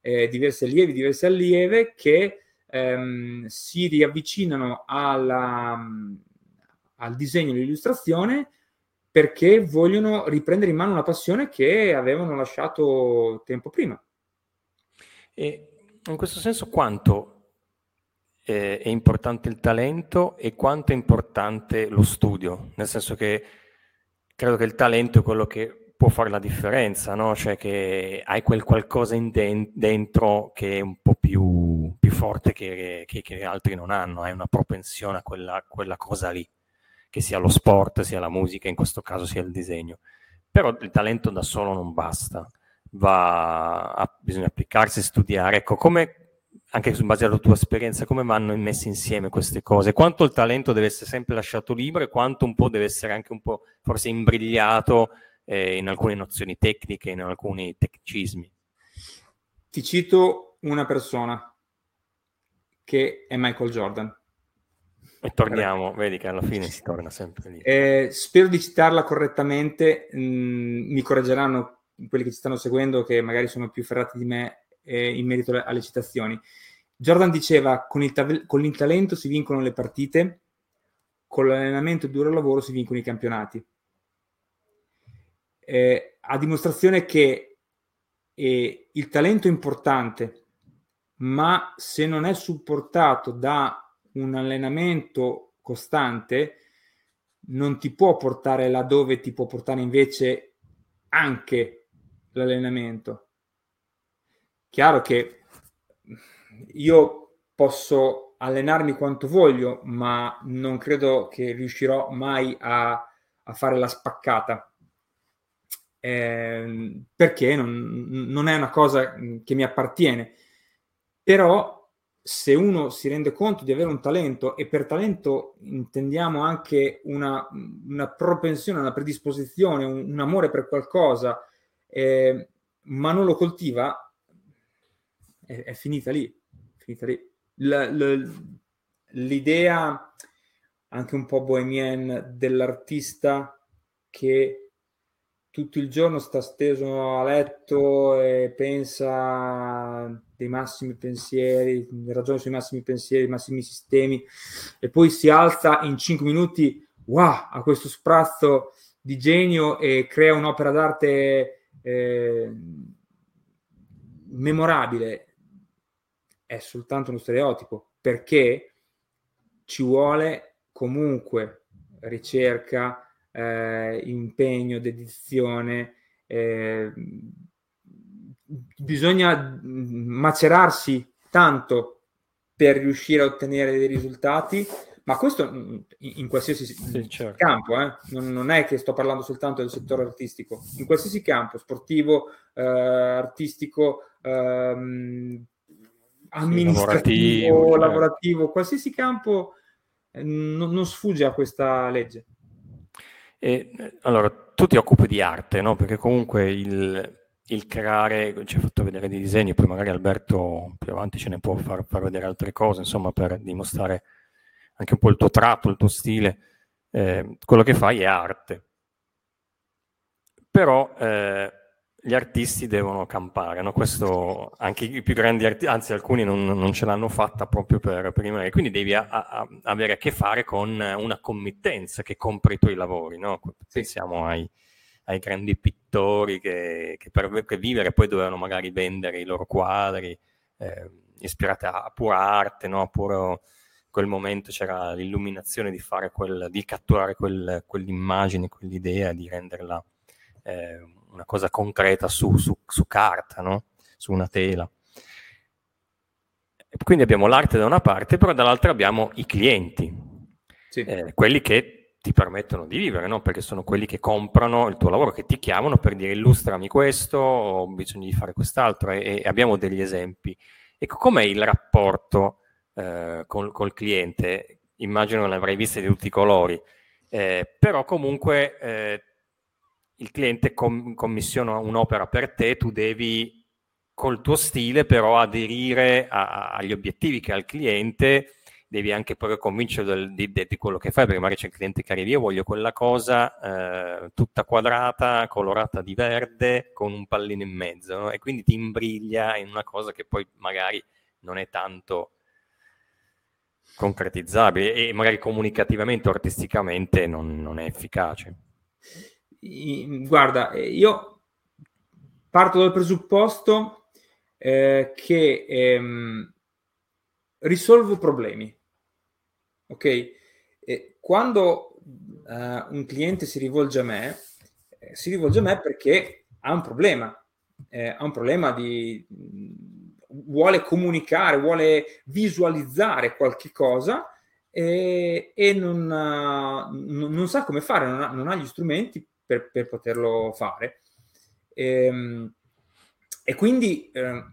eh, diversi allievi, diverse allieve che ehm, si riavvicinano alla, al disegno all'illustrazione perché vogliono riprendere in mano una passione che avevano lasciato tempo prima. E in questo senso quanto eh, è importante il talento e quanto è importante lo studio, nel senso che credo che il talento è quello che può fare la differenza, no? cioè che hai quel qualcosa de- dentro che è un po' più, più forte che, che, che, altri non hanno, hai una propensione a quella, quella cosa lì, che sia lo sport, sia la musica, in questo caso sia il disegno. Però il talento da solo non basta va bisogna applicarsi, studiare. Ecco, come, anche in base alla tua esperienza, come vanno messi insieme queste cose? Quanto il talento deve essere sempre lasciato libero e quanto un po' deve essere anche un po' forse imbrigliato eh, in alcune nozioni tecniche, in alcuni tecnicismi? Ti cito una persona che è Michael Jordan. E torniamo, vedi che alla fine si torna sempre lì. Eh, spero di citarla correttamente, mh, mm, mi correggeranno quelli che ci stanno seguendo che magari sono più ferrati di me eh, in merito alle citazioni. Jordan diceva con il, con il talento si vincono le partite, con l'allenamento e il duro lavoro si vincono i campionati. Eh, a dimostrazione che eh, il talento è importante, ma se non è supportato da un allenamento costante, non ti può portare laddove ti può portare invece anche l'allenamento. Chiaro che io posso allenarmi quanto voglio, ma non credo che riuscirò mai a, a fare la spaccata. Eh, perché non, non, è una cosa che mi appartiene. Però se uno si rende conto di avere un talento e per talento intendiamo anche una, una propensione, una predisposizione, un, un amore per qualcosa, eh, ma non lo coltiva, è, è finita lì. Finita lì. L, l, l'idea anche un po' bohemian dell'artista che tutto il giorno sta steso a letto e pensa dei massimi pensieri, ragiona sui massimi pensieri, massimi sistemi, e poi si alza in 5 minuti, wow, ha questo sprazzo di genio e crea un'opera d'arte eh, memorabile. È soltanto uno stereotipo, perché ci vuole comunque ricerca, eh, impegno, dedizione. Eh, bisogna macerarsi tanto per riuscire a ottenere dei risultati, ma questo in qualsiasi sì, certo. campo, eh? non, non, è che sto parlando soltanto del settore artistico, in qualsiasi campo, sportivo, eh, artistico, ehm, amministrativo, lavorativo, certo. lavorativo, qualsiasi campo eh, non, non sfugge a questa legge. E, allora, tu ti occupi di arte, no? Perché comunque il, il creare, ci hai fatto vedere dei disegni, poi magari Alberto più avanti ce ne può far, far, vedere altre cose, insomma, per dimostrare anche un po' il tuo tratto, il tuo stile. Eh, quello che fai è arte. Però eh, gli artisti devono campare, no? Questo anche i più grandi artisti, anzi alcuni non, non, ce l'hanno fatta proprio per, per rimanere, quindi devi a, a, avere a che fare con una committenza che compra i tuoi lavori, no? Pensiamo ai, ai grandi pittori che, che, per, per, vivere poi dovevano magari vendere i loro quadri, eh, ispirati a, a pura arte, no? A puro, quel momento c'era l'illuminazione di fare quel, di catturare quel, quell'immagine, quell'idea, di renderla eh, una cosa concreta su, su, su carta, no? su una tela. Quindi abbiamo l'arte da una parte, però dall'altra abbiamo i clienti, sì. eh, quelli che ti permettono di vivere, no? perché sono quelli che comprano il tuo lavoro, che ti chiamano per dire illustrami questo, ho bisogno di fare quest'altro e, e abbiamo degli esempi. Ecco, com'è il rapporto eh, col, col, cliente? Immagino che l'avrai vista di tutti i colori, eh, però comunque eh, il cliente com- commissiona un'opera per te, tu devi col tuo stile però aderire a- agli obiettivi che ha il cliente, devi anche poi convincerlo di, di, di, quello che fai, perché magari c'è il cliente che arriva, io voglio quella cosa eh, tutta quadrata, colorata di verde, con un pallino in mezzo, no? e quindi ti imbriglia in una cosa che poi magari non è tanto concretizzabile e magari comunicativamente o artisticamente non, non è efficace guarda, eh, io parto dal presupposto eh, che ehm, risolvo problemi. Ok? E quando uh, un cliente si rivolge a me, eh, si rivolge a me perché ha un problema, eh, ha un problema di vuole comunicare, vuole visualizzare qualche cosa e, e non, non, sa come fare, non ha, non ha gli strumenti per, per poterlo fare. E, ehm, e quindi eh,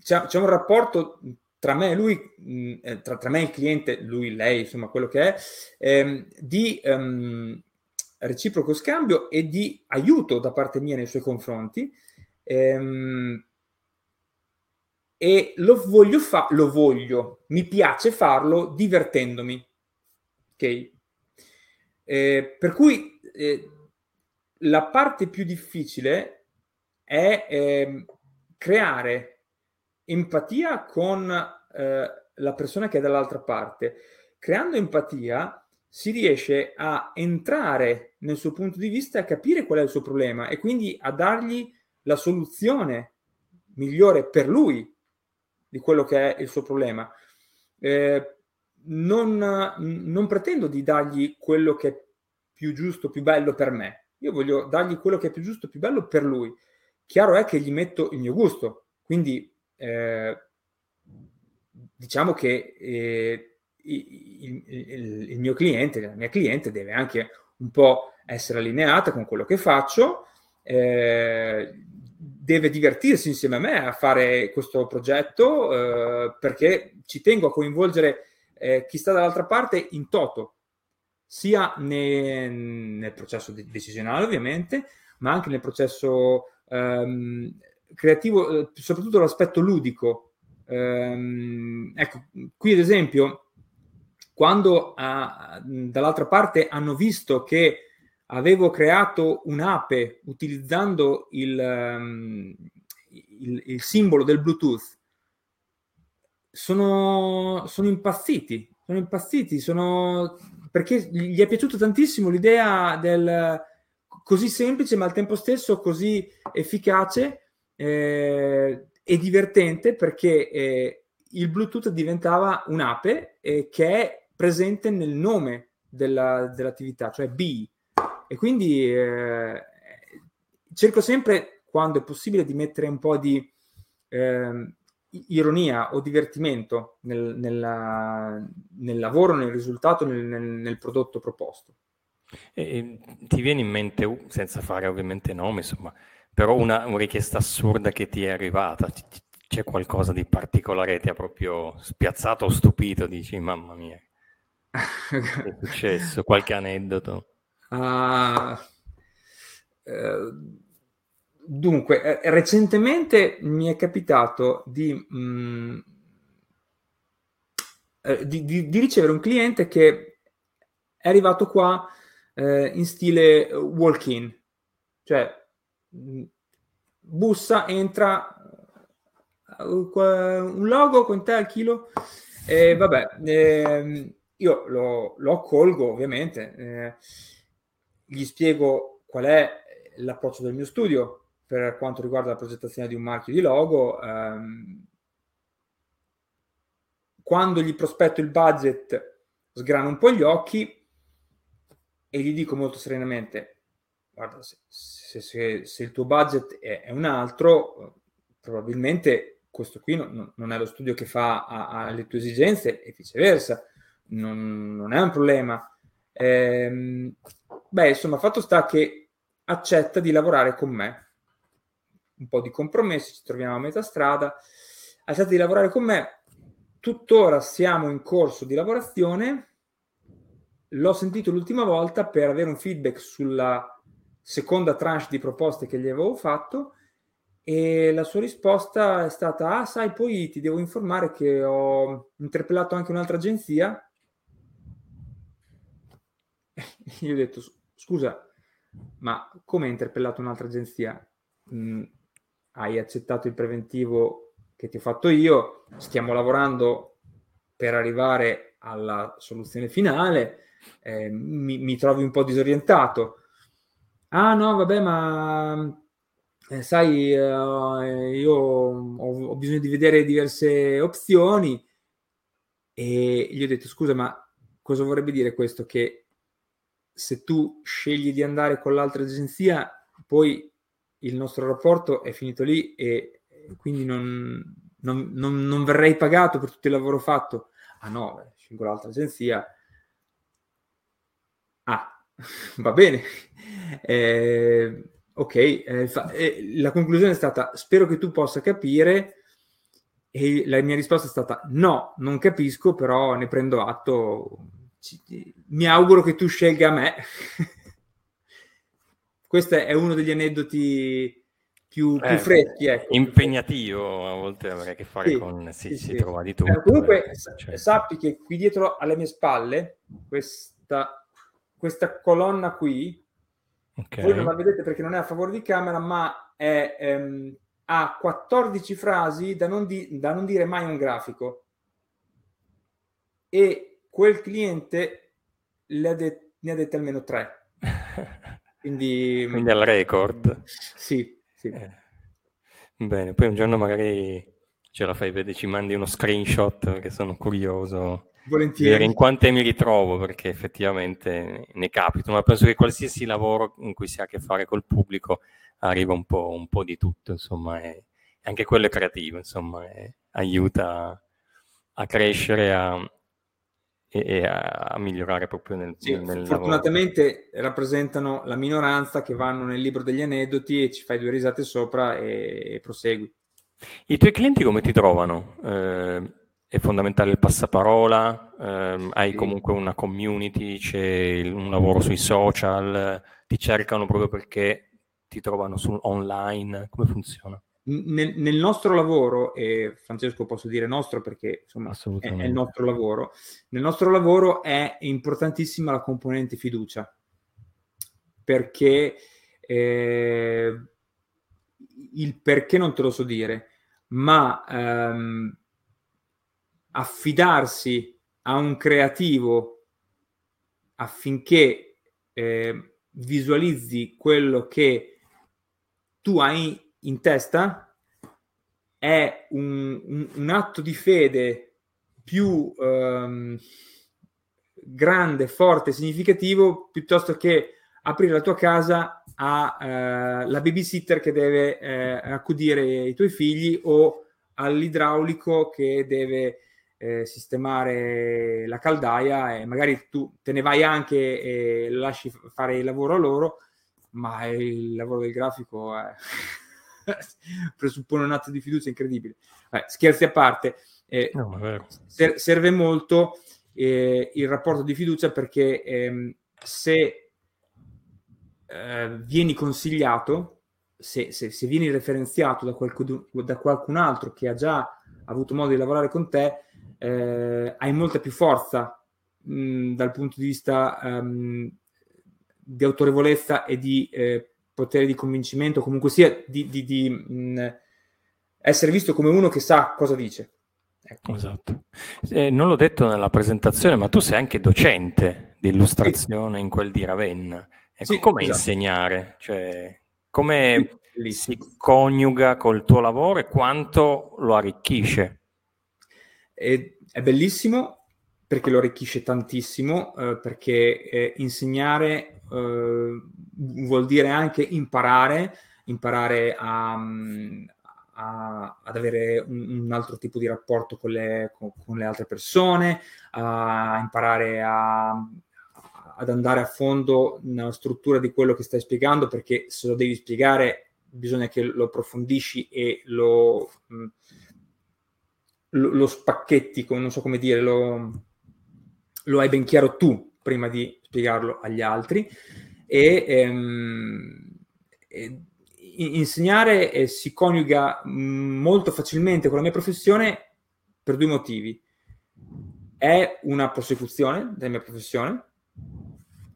c'è, c'è, un rapporto tra me e lui, mh, eh, tra, tra, me e il cliente, lui, lei, insomma, quello che è, ehm, di ehm, reciproco scambio e di aiuto da parte mia nei suoi confronti. Ehm, e lo voglio fare, lo voglio, mi piace farlo divertendomi. Ok? Eh, per cui eh, la parte più difficile è eh, creare empatia con eh, la persona che è dall'altra parte. Creando empatia si riesce a entrare nel suo punto di vista e a capire qual è il suo problema e quindi a dargli la soluzione migliore per lui di quello che è il suo problema. Eh, non, non pretendo di dargli quello che è più giusto, più bello per me. Io voglio dargli quello che è più giusto, più bello per lui. Chiaro è che gli metto il mio gusto, quindi eh, diciamo che eh, il, il, il, mio cliente, la mia cliente deve anche un po' essere allineata con quello che faccio, eh, deve divertirsi insieme a me a fare questo progetto eh, perché ci tengo a coinvolgere eh, chi sta dall'altra parte in toto, sia ne, nel processo de- decisionale ovviamente, ma anche nel processo ehm, creativo, eh, soprattutto l'aspetto ludico. Ehm, ecco, qui ad esempio, quando ah, dall'altra parte hanno visto che avevo creato un'ape utilizzando il, um, il, il simbolo del Bluetooth, sono, sono impazziti, sono impazziti, sono perché gli è piaciuta tantissimo l'idea del così semplice ma al tempo stesso così efficace eh, e divertente perché eh, il Bluetooth diventava un'ape eh, che è presente nel nome della, dell'attività, cioè B. E quindi eh, cerco sempre, quando è possibile, di mettere un po' di eh, ironia o divertimento nel, nella, nel, lavoro, nel risultato, nel, nel prodotto proposto. E, ti viene in mente, senza fare ovviamente nomi, insomma, però una, una richiesta assurda che ti è arrivata, c'è qualcosa di particolare che ti ha proprio spiazzato o stupito? Dici, mamma mia, è *laughs* successo? Qualche aneddoto? Uh, uh, dunque, eh, recentemente mi è capitato di, mm, eh, di, di, di, ricevere un cliente che è arrivato qua eh, in stile walk-in, cioè mm, bussa, entra, uh, un logo con te al chilo, e vabbè, eh, io lo, lo, accolgo ovviamente. Eh, gli spiego qual è l'approccio del mio studio per quanto riguarda la progettazione di un marchio di logo. Ehm, quando gli prospetto il budget, sgrano un po' gli occhi e gli dico molto serenamente: Guarda, se, se, se, se il tuo budget è, è, un altro, probabilmente questo qui non, non è lo studio che fa alle tue esigenze e viceversa. Non, non è un problema. Ehm, beh, insomma, fatto sta che accetta di lavorare con me. Un po' di compromessi, ci troviamo a metà strada. Accetta di lavorare con me. Tuttora siamo in corso di lavorazione. L'ho sentito l'ultima volta per avere un feedback sulla seconda tranche di proposte che gli avevo fatto e la sua risposta è stata ah sai poi ti devo informare che ho interpellato anche un'altra agenzia *laughs* io ho detto scusa, ma come hai interpellato un'altra agenzia? Mm, hai accettato il preventivo che ti ho fatto io, stiamo lavorando per arrivare alla soluzione finale, eh, mi, mi, trovi un po' disorientato. Ah no, vabbè, ma eh, sai, eh, io ho, ho bisogno di vedere diverse opzioni e gli ho detto scusa, ma cosa vorrebbe dire questo? Che se tu scegli di andare con l'altra agenzia, poi il nostro rapporto è finito lì e quindi non, non, non, non verrei pagato per tutto il lavoro fatto. Ah no, scelgo l'altra agenzia. Ah, *laughs* va bene. Eh, ok, eh, fa, eh, la conclusione è stata spero che tu possa capire e la mia risposta è stata no, non capisco, però ne prendo atto, mi auguro che tu scelga me. *laughs* Questo è uno degli aneddoti più, più eh, freschi. Ecco. Impegnativo, a volte avere a che fare sì, con... Sì, sì, si sì. trova di tutto. Eh, comunque, cioè. sappi che qui dietro alle mie spalle, questa, questa colonna qui, okay. voi non la vedete perché non è a favore di camera, ma è, ehm, ha 14 frasi da non, di, da non dire mai un grafico. E quel cliente le de- ne ha dette almeno tre. *laughs* Quindi, Quindi al record. Sì, sì. Eh. Bene, poi un giorno magari ce la fai vedere, ci mandi uno screenshot che sono curioso. Volentieri. in quante mi ritrovo perché effettivamente ne capito, ma penso che qualsiasi lavoro in cui si ha a che fare col pubblico arriva un po', un po di tutto, insomma, e anche quello è creativo, insomma, aiuta a crescere, a, e, a, migliorare proprio nel, sì, nel fortunatamente lavoro. rappresentano la minoranza che vanno nel libro degli aneddoti e ci fai due risate sopra e, e prosegui. I tuoi clienti come ti trovano? Eh, è fondamentale il passaparola? Eh, hai sì. comunque una community? C'è un lavoro sui social? Ti cercano proprio perché ti trovano su, online? Come funziona? Nel, nel, nostro lavoro, e Francesco posso dire nostro perché insomma è, è, il nostro lavoro, nel nostro lavoro è importantissima la componente fiducia, perché eh, il perché non te lo so dire, ma ehm, affidarsi a un creativo affinché eh, visualizzi quello che tu hai in testa è un, un, un atto di fede più um, grande, forte, significativo piuttosto che aprire la tua casa alla uh, babysitter che deve uh, accudire i tuoi figli o all'idraulico che deve eh, sistemare la caldaia e magari tu te ne vai anche e lasci fare il lavoro a loro, ma il lavoro del grafico è *laughs* presuppone un atto di fiducia incredibile. Eh, scherzi a parte, eh, no, ser- serve molto eh, il rapporto di fiducia perché ehm, se eh, vieni consigliato, se, se, se, vieni referenziato da, qualcun, da qualcun altro che ha già avuto modo di lavorare con te, eh, hai molta più forza mh, dal punto di vista um, di autorevolezza e di eh, potere di convincimento, comunque sia di, di, di mh, essere visto come uno che sa cosa dice. Ecco. Esatto. Eh, non l'ho detto nella presentazione, ma tu sei anche docente di illustrazione sì. in quel di Ravenna. Ecco, sì, come esatto. insegnare? Cioè, come sì, si coniuga col tuo lavoro e quanto lo arricchisce? È, è bellissimo perché lo arricchisce tantissimo, eh, perché eh, insegnare eh, vuol dire anche imparare, imparare a, a, ad avere un, un, altro tipo di rapporto con le, con, con le altre persone, a imparare a, ad andare a fondo nella struttura di quello che stai spiegando, perché se lo devi spiegare bisogna che lo approfondisci e lo, lo, lo spacchetti, non so come dire, lo, lo hai ben chiaro tu prima di spiegarlo agli altri e, ehm, e insegnare eh, si coniuga mm, molto facilmente con la mia professione per due motivi. È una prosecuzione della mia professione.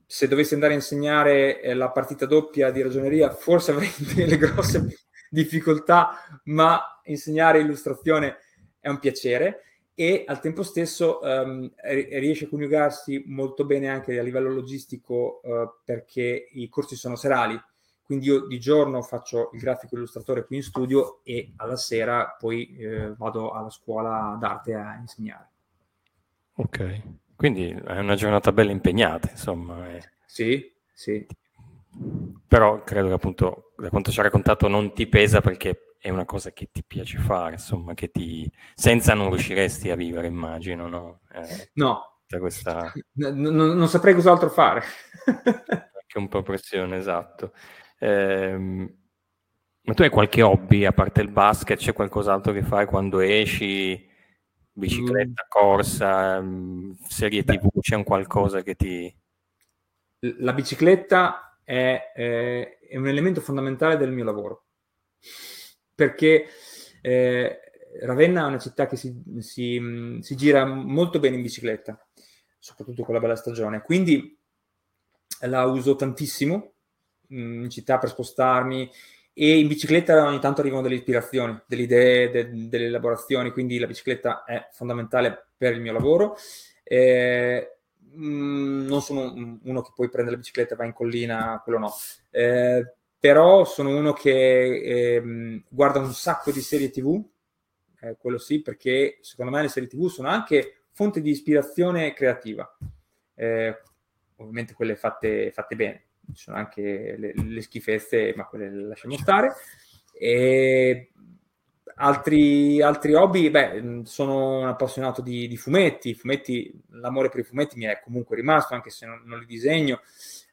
Se dovessi andare a insegnare eh, la partita doppia di ragioneria, forse avrei *laughs* delle grosse difficoltà, ma insegnare illustrazione è un piacere e al tempo stesso um, riesce a coniugarsi molto bene anche a livello logistico uh, perché i corsi sono serali. Quindi io di giorno faccio il grafico illustratore qui in studio e alla sera poi eh, vado alla scuola d'arte a insegnare. Ok, quindi è una giornata bella impegnata, insomma. Eh. Sì, sì. Però credo che appunto, da quanto ci ha raccontato, non ti pesa perché è una cosa che ti piace fare, insomma, che ti... senza non riusciresti a vivere, immagino, no? Eh, no. Questa... *laughs* N- non saprei cos'altro fare. *laughs* Anche un po' pressione, esatto. Ehm, ma tu hai qualche hobby a parte il basket? C'è qualcos'altro che fai quando esci? Bicicletta, mm. corsa, mm, serie Beh. TV, c'è un qualcosa che ti... La bicicletta è, è, è, un elemento fondamentale del mio lavoro, perché eh, Ravenna è una città che si, si, mm, si, gira molto bene in bicicletta, soprattutto con la bella stagione, quindi la uso tantissimo in città per spostarmi e in bicicletta ogni tanto arrivano delle ispirazioni, delle idee, de, delle elaborazioni, quindi la bicicletta è fondamentale per il mio lavoro. Eh, non sono uno che poi prende la bicicletta e va in collina, quello no. Eh, però sono uno che eh, guarda un sacco di serie tv, eh, quello sì, perché secondo me le serie tv sono anche fonte di ispirazione creativa, eh, ovviamente quelle fatte, fatte bene ci sono anche le, le schifezze, ma quelle le lasciamo stare. E altri, altri hobby, beh, sono un appassionato di, di, fumetti. fumetti. L'amore per i fumetti mi è comunque rimasto, anche se non, non li disegno.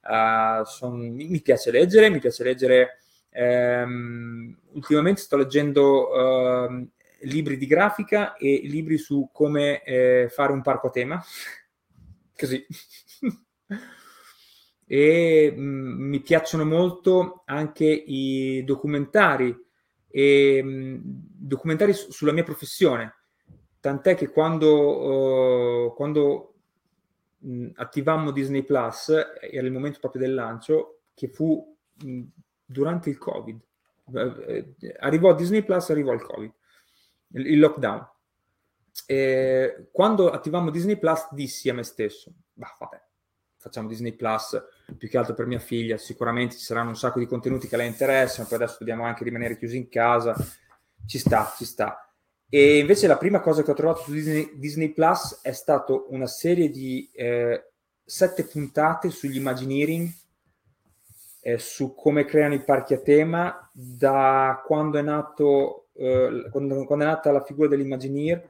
Uh, son, mi, mi, piace leggere, mi piace leggere. Um, ultimamente sto leggendo uh, libri di grafica e libri su come eh, fare un parco a tema. *laughs* Così *laughs* e mh, mm, mi piacciono molto anche i documentari e mh, documentari su- sulla mia professione tant'è che quando, uh, quando mh, attivammo Disney Plus era il momento proprio del lancio che fu durante il covid. Eh, arrivò Disney Plus arrivò il covid il, il lockdown. E quando attivammo Disney Plus dissi a me stesso bah vabbè facciamo Disney Plus più che altro per mia figlia, sicuramente ci saranno un sacco di contenuti che la interessano, poi adesso dobbiamo anche rimanere chiusi in casa, ci sta, ci sta. E invece la prima cosa che ho trovato su Disney, Disney Plus è stata una serie di eh, sette puntate sugli Imagineering, eh, su come creano i parchi a tema, da quando è, nato, eh, quando, quando è nata la figura dell'Imagineer,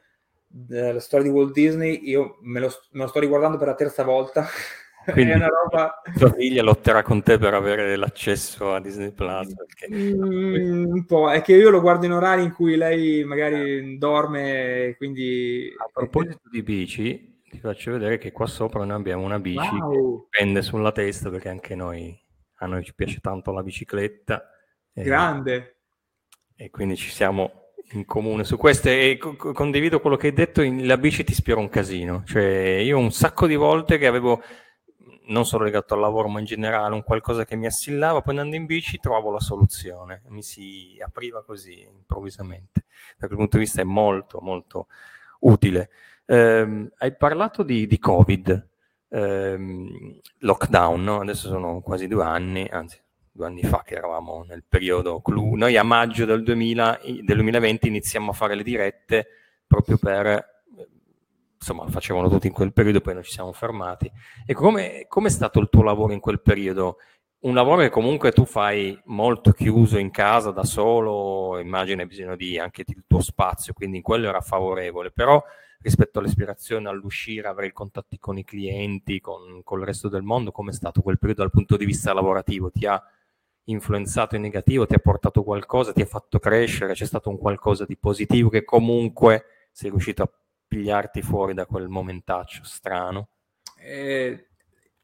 eh, la storia di Walt Disney, io me lo, me lo sto riguardando per la terza volta *laughs* Quindi è una roba... tua figlia lotterà con te per avere l'accesso a Disney Plus. Perché... Mm, un po', è che io lo guardo in orari in cui lei magari dorme, quindi... A proposito di bici, ti faccio vedere che qua sopra noi abbiamo una bici wow. che pende sulla testa perché anche noi, a noi ci piace tanto la bicicletta. Grande! E, e quindi ci siamo in comune su questo e co- condivido quello che hai detto, in, la bici ti ispira un casino. Cioè, io un sacco di volte che avevo non solo legato al lavoro, ma in generale un qualcosa che mi assillava, poi andando in bici trovavo la soluzione, mi si apriva così improvvisamente. Da quel punto di vista è molto, molto utile. Eh, hai parlato di, di Covid, eh, lockdown, no? adesso sono quasi due anni, anzi due anni fa che eravamo nel periodo clou. Noi a maggio del, 2000, del 2020 iniziamo a fare le dirette proprio per insomma facevano tutti in quel periodo, poi noi ci siamo fermati. E come è stato il tuo lavoro in quel periodo? Un lavoro che comunque tu fai molto chiuso in casa da solo, immagino hai bisogno di anche del tuo spazio, quindi in quello era favorevole, però rispetto all'ispirazione, all'uscire, avere contatti con i clienti, con, con il resto del mondo, come è stato quel periodo dal punto di vista lavorativo? Ti ha influenzato in negativo, ti ha portato qualcosa, ti ha fatto crescere, c'è stato un qualcosa di positivo che comunque sei riuscito a pigliarti fuori da quel momentaccio strano? Eh,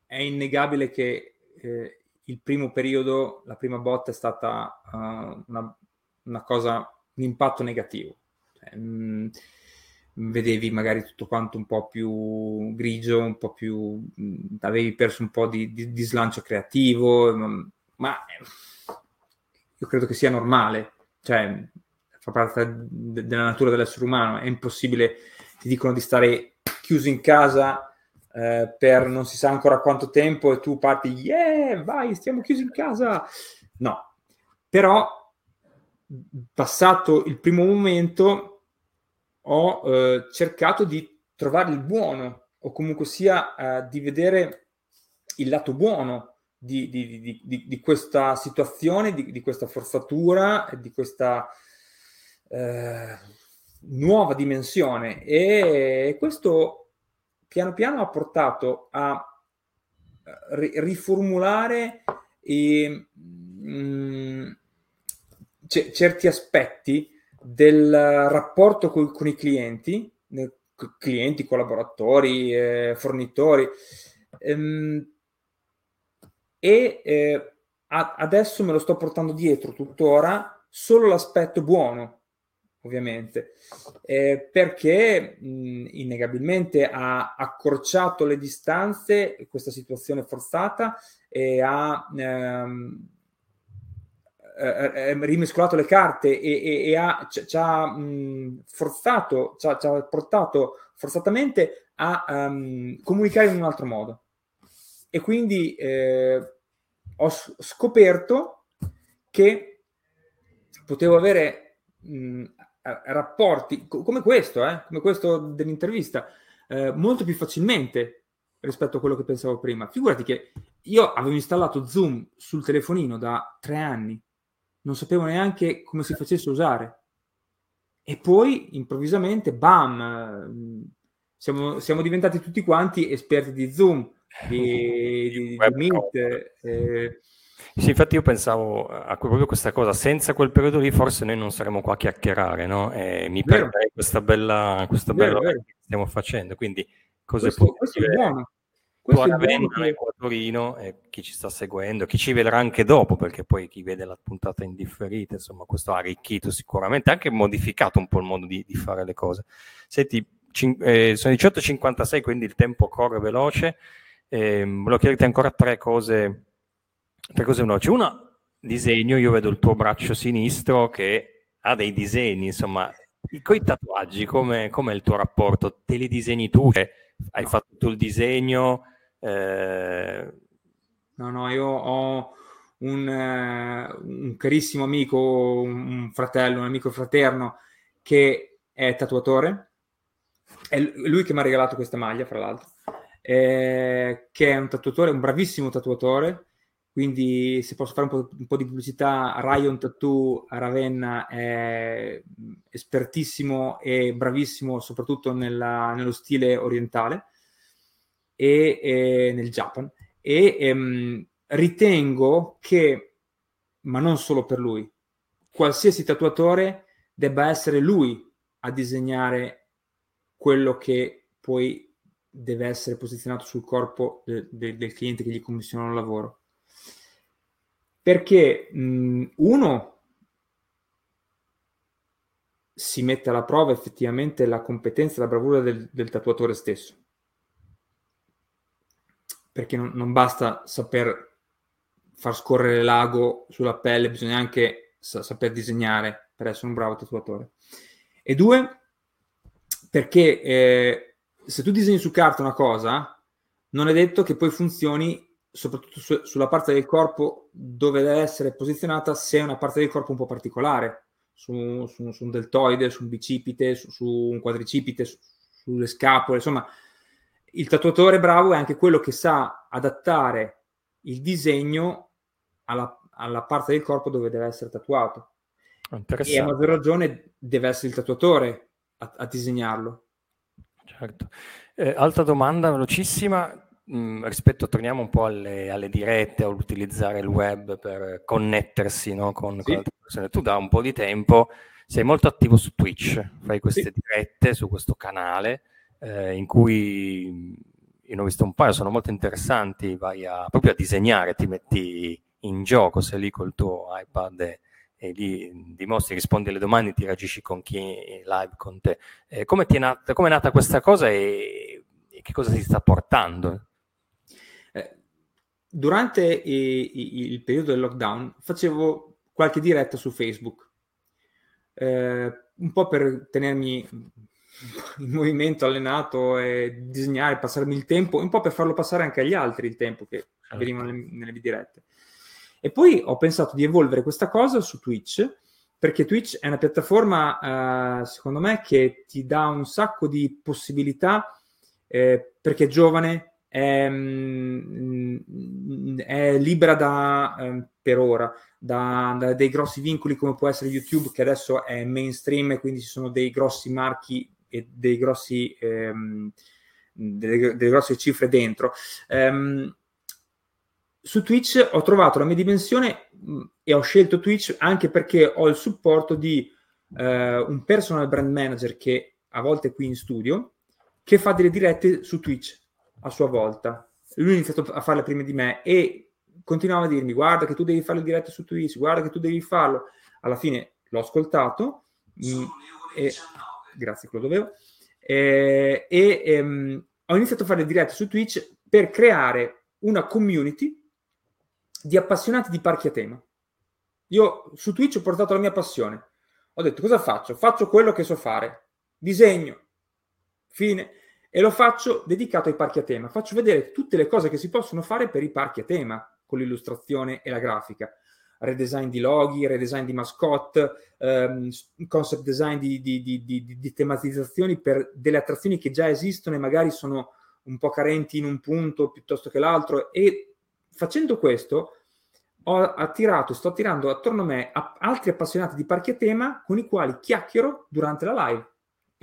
è innegabile che eh, il primo periodo, la prima botta è stata uh, una, una, cosa, un impatto negativo. Cioè, mh, mm, vedevi magari tutto quanto un po' più grigio, un po' più... Mh, mm, avevi perso un po' di, di, di slancio creativo, ma, ma io credo che sia normale, cioè fa parte de- della natura dell'essere umano, è impossibile ti dicono di stare chiuso in casa eh, per non si sa ancora quanto tempo e tu parti, yeah, vai, stiamo chiusi in casa. No, però passato il primo momento ho eh, cercato di trovare il buono o comunque sia eh, di vedere il lato buono di, di, di, di questa situazione, di, questa forzatura, di questa eh, nuova dimensione e questo piano piano ha portato a eh, riformulare i, mh, c- certi aspetti del rapporto co- con i clienti, clienti, collaboratori, eh, fornitori. Ehm, e eh, a- adesso me lo sto portando dietro tuttora solo l'aspetto buono, ovviamente, eh, perché mh, innegabilmente ha accorciato le distanze, questa situazione forzata, e ha ehm, eh, eh, rimescolato le carte e, e, e ha, ci, ci ha mh, forzato, ci ha, ci ha, portato forzatamente a um, comunicare in un altro modo. E quindi eh, ho scoperto che potevo avere rapporti come questo, eh, come questo dell'intervista, eh, molto più facilmente rispetto a quello che pensavo prima. Figurati che io avevo installato Zoom sul telefonino da tre anni non sapevo neanche come si facesse usare. E poi improvvisamente, bam, siamo, siamo diventati tutti quanti esperti di Zoom, di, di, di Meet. Eh. Sì, infatti io pensavo a proprio questa cosa, senza quel periodo lì forse noi non saremmo qua a chiacchierare, no? E mi perderei questa bella, questa bella vero, che stiamo facendo, quindi cose questo, questo è buono. Questo tu Ravenna che... a Torino e chi ci sta seguendo, chi ci vedrà anche dopo, perché poi chi vede la puntata indifferita, insomma, questo ha arricchito sicuramente, anche modificato un po' il modo di, di fare le cose. Senti, cin- eh, sono 18.56, quindi il tempo corre veloce. Eh, volevo chiederti ancora tre cose, tre cose veloci. Una, disegno, io vedo il tuo braccio sinistro che ha dei disegni, insomma, con i tatuaggi, come è il tuo rapporto? Te li disegni tu? Cioè, hai fatto tu il disegno? Eh... No, no, io ho un, uh, un carissimo amico, un fratello, un amico fraterno che è tatuatore. È lui che mi ha regalato questa maglia, fra l'altro, eh, che è un tatuatore, un bravissimo tatuatore. Quindi, se posso fare un po', un po', di pubblicità, Ryan Tattoo a Ravenna è espertissimo e bravissimo, soprattutto nella, nello stile orientale e, e nel Japan e ehm, ritengo che, ma non solo per lui, qualsiasi tatuatore debba essere lui a disegnare quello che poi deve essere posizionato sul corpo de, de, del cliente che gli commissiona il lavoro. Perché mh, uno si mette alla prova effettivamente la competenza e la bravura del, del tatuatore stesso perché non, non basta saper far scorrere l'ago sulla pelle, bisogna anche sa- saper disegnare per essere un bravo tatuatore. E due, perché eh, se tu disegni su carta una cosa, non è detto che poi funzioni soprattutto su- sulla parte del corpo dove deve essere posizionata se è una parte del corpo un po' particolare, su, su, su un deltoide, su un bicipite, su, un quadricipite, sulle scapole, insomma, il tatuatore bravo è anche quello che sa adattare il disegno alla, alla parte del corpo dove deve essere tatuato. E a maggior ragione deve essere il tatuatore a, a disegnarlo. Certo. Eh, altra domanda velocissima. Mm, rispetto, torniamo un po' alle, alle dirette, all'utilizzare il web per connettersi no, con, sì. con altre persone. Tu da un po' di tempo sei molto attivo su Twitch, fai queste sì. dirette su questo canale eh, in cui io ne ho visto un paio, sono molto interessanti, vai a, proprio a disegnare, ti metti in gioco, sei lì col tuo iPad e, e lì dimostri, rispondi alle domande, ti reagisci con chi è live con te. Eh, come, è nata, come è nata questa cosa e, e, che cosa si sta portando? Durante i, il periodo del lockdown facevo qualche diretta su Facebook, eh, un po' per tenermi *laughs* in movimento allenato e disegnare, passarmi il tempo, un po' per farlo passare anche agli altri il tempo che certo. venivano nelle, nelle dirette. E poi ho pensato di evolvere questa cosa su Twitch, perché Twitch è una piattaforma, eh, secondo me, che ti dà un sacco di possibilità, eh, perché è giovane, è, mm, è libera da, eh, per ora da, da, dei grossi vincoli come può essere YouTube, che adesso è mainstream e quindi ci sono dei grossi marchi e dei grossi, ehm, delle, delle, grosse cifre dentro. Um, su Twitch ho trovato la mia dimensione mh, e ho scelto Twitch anche perché ho il supporto di eh, un personal brand manager che a volte è qui in studio, che fa delle dirette su Twitch a sua volta. Lui ha iniziato a farle prima di me e continuava a dirmi guarda che tu devi fare le dirette su Twitch, guarda che tu devi farlo. Alla fine l'ho ascoltato mh, e, grazie, quello dovevo. E, e ehm, ho iniziato a fare le dirette su Twitch per creare una community di appassionati di parchi a tema. Io su Twitch ho portato la mia passione. Ho detto cosa faccio? Faccio quello che so fare. Disegno. Fine. E lo faccio dedicato ai parchi a tema. Faccio vedere tutte le cose che si possono fare per i parchi a tema con l'illustrazione e la grafica. Redesign di loghi, redesign di mascotte, um, concept design di, di, di, di, tematizzazioni per delle attrazioni che già esistono e magari sono un po' carenti in un punto piuttosto che l'altro. E facendo questo ho attirato, sto attirando attorno a me altri appassionati di parchi a tema con i quali chiacchiero durante la live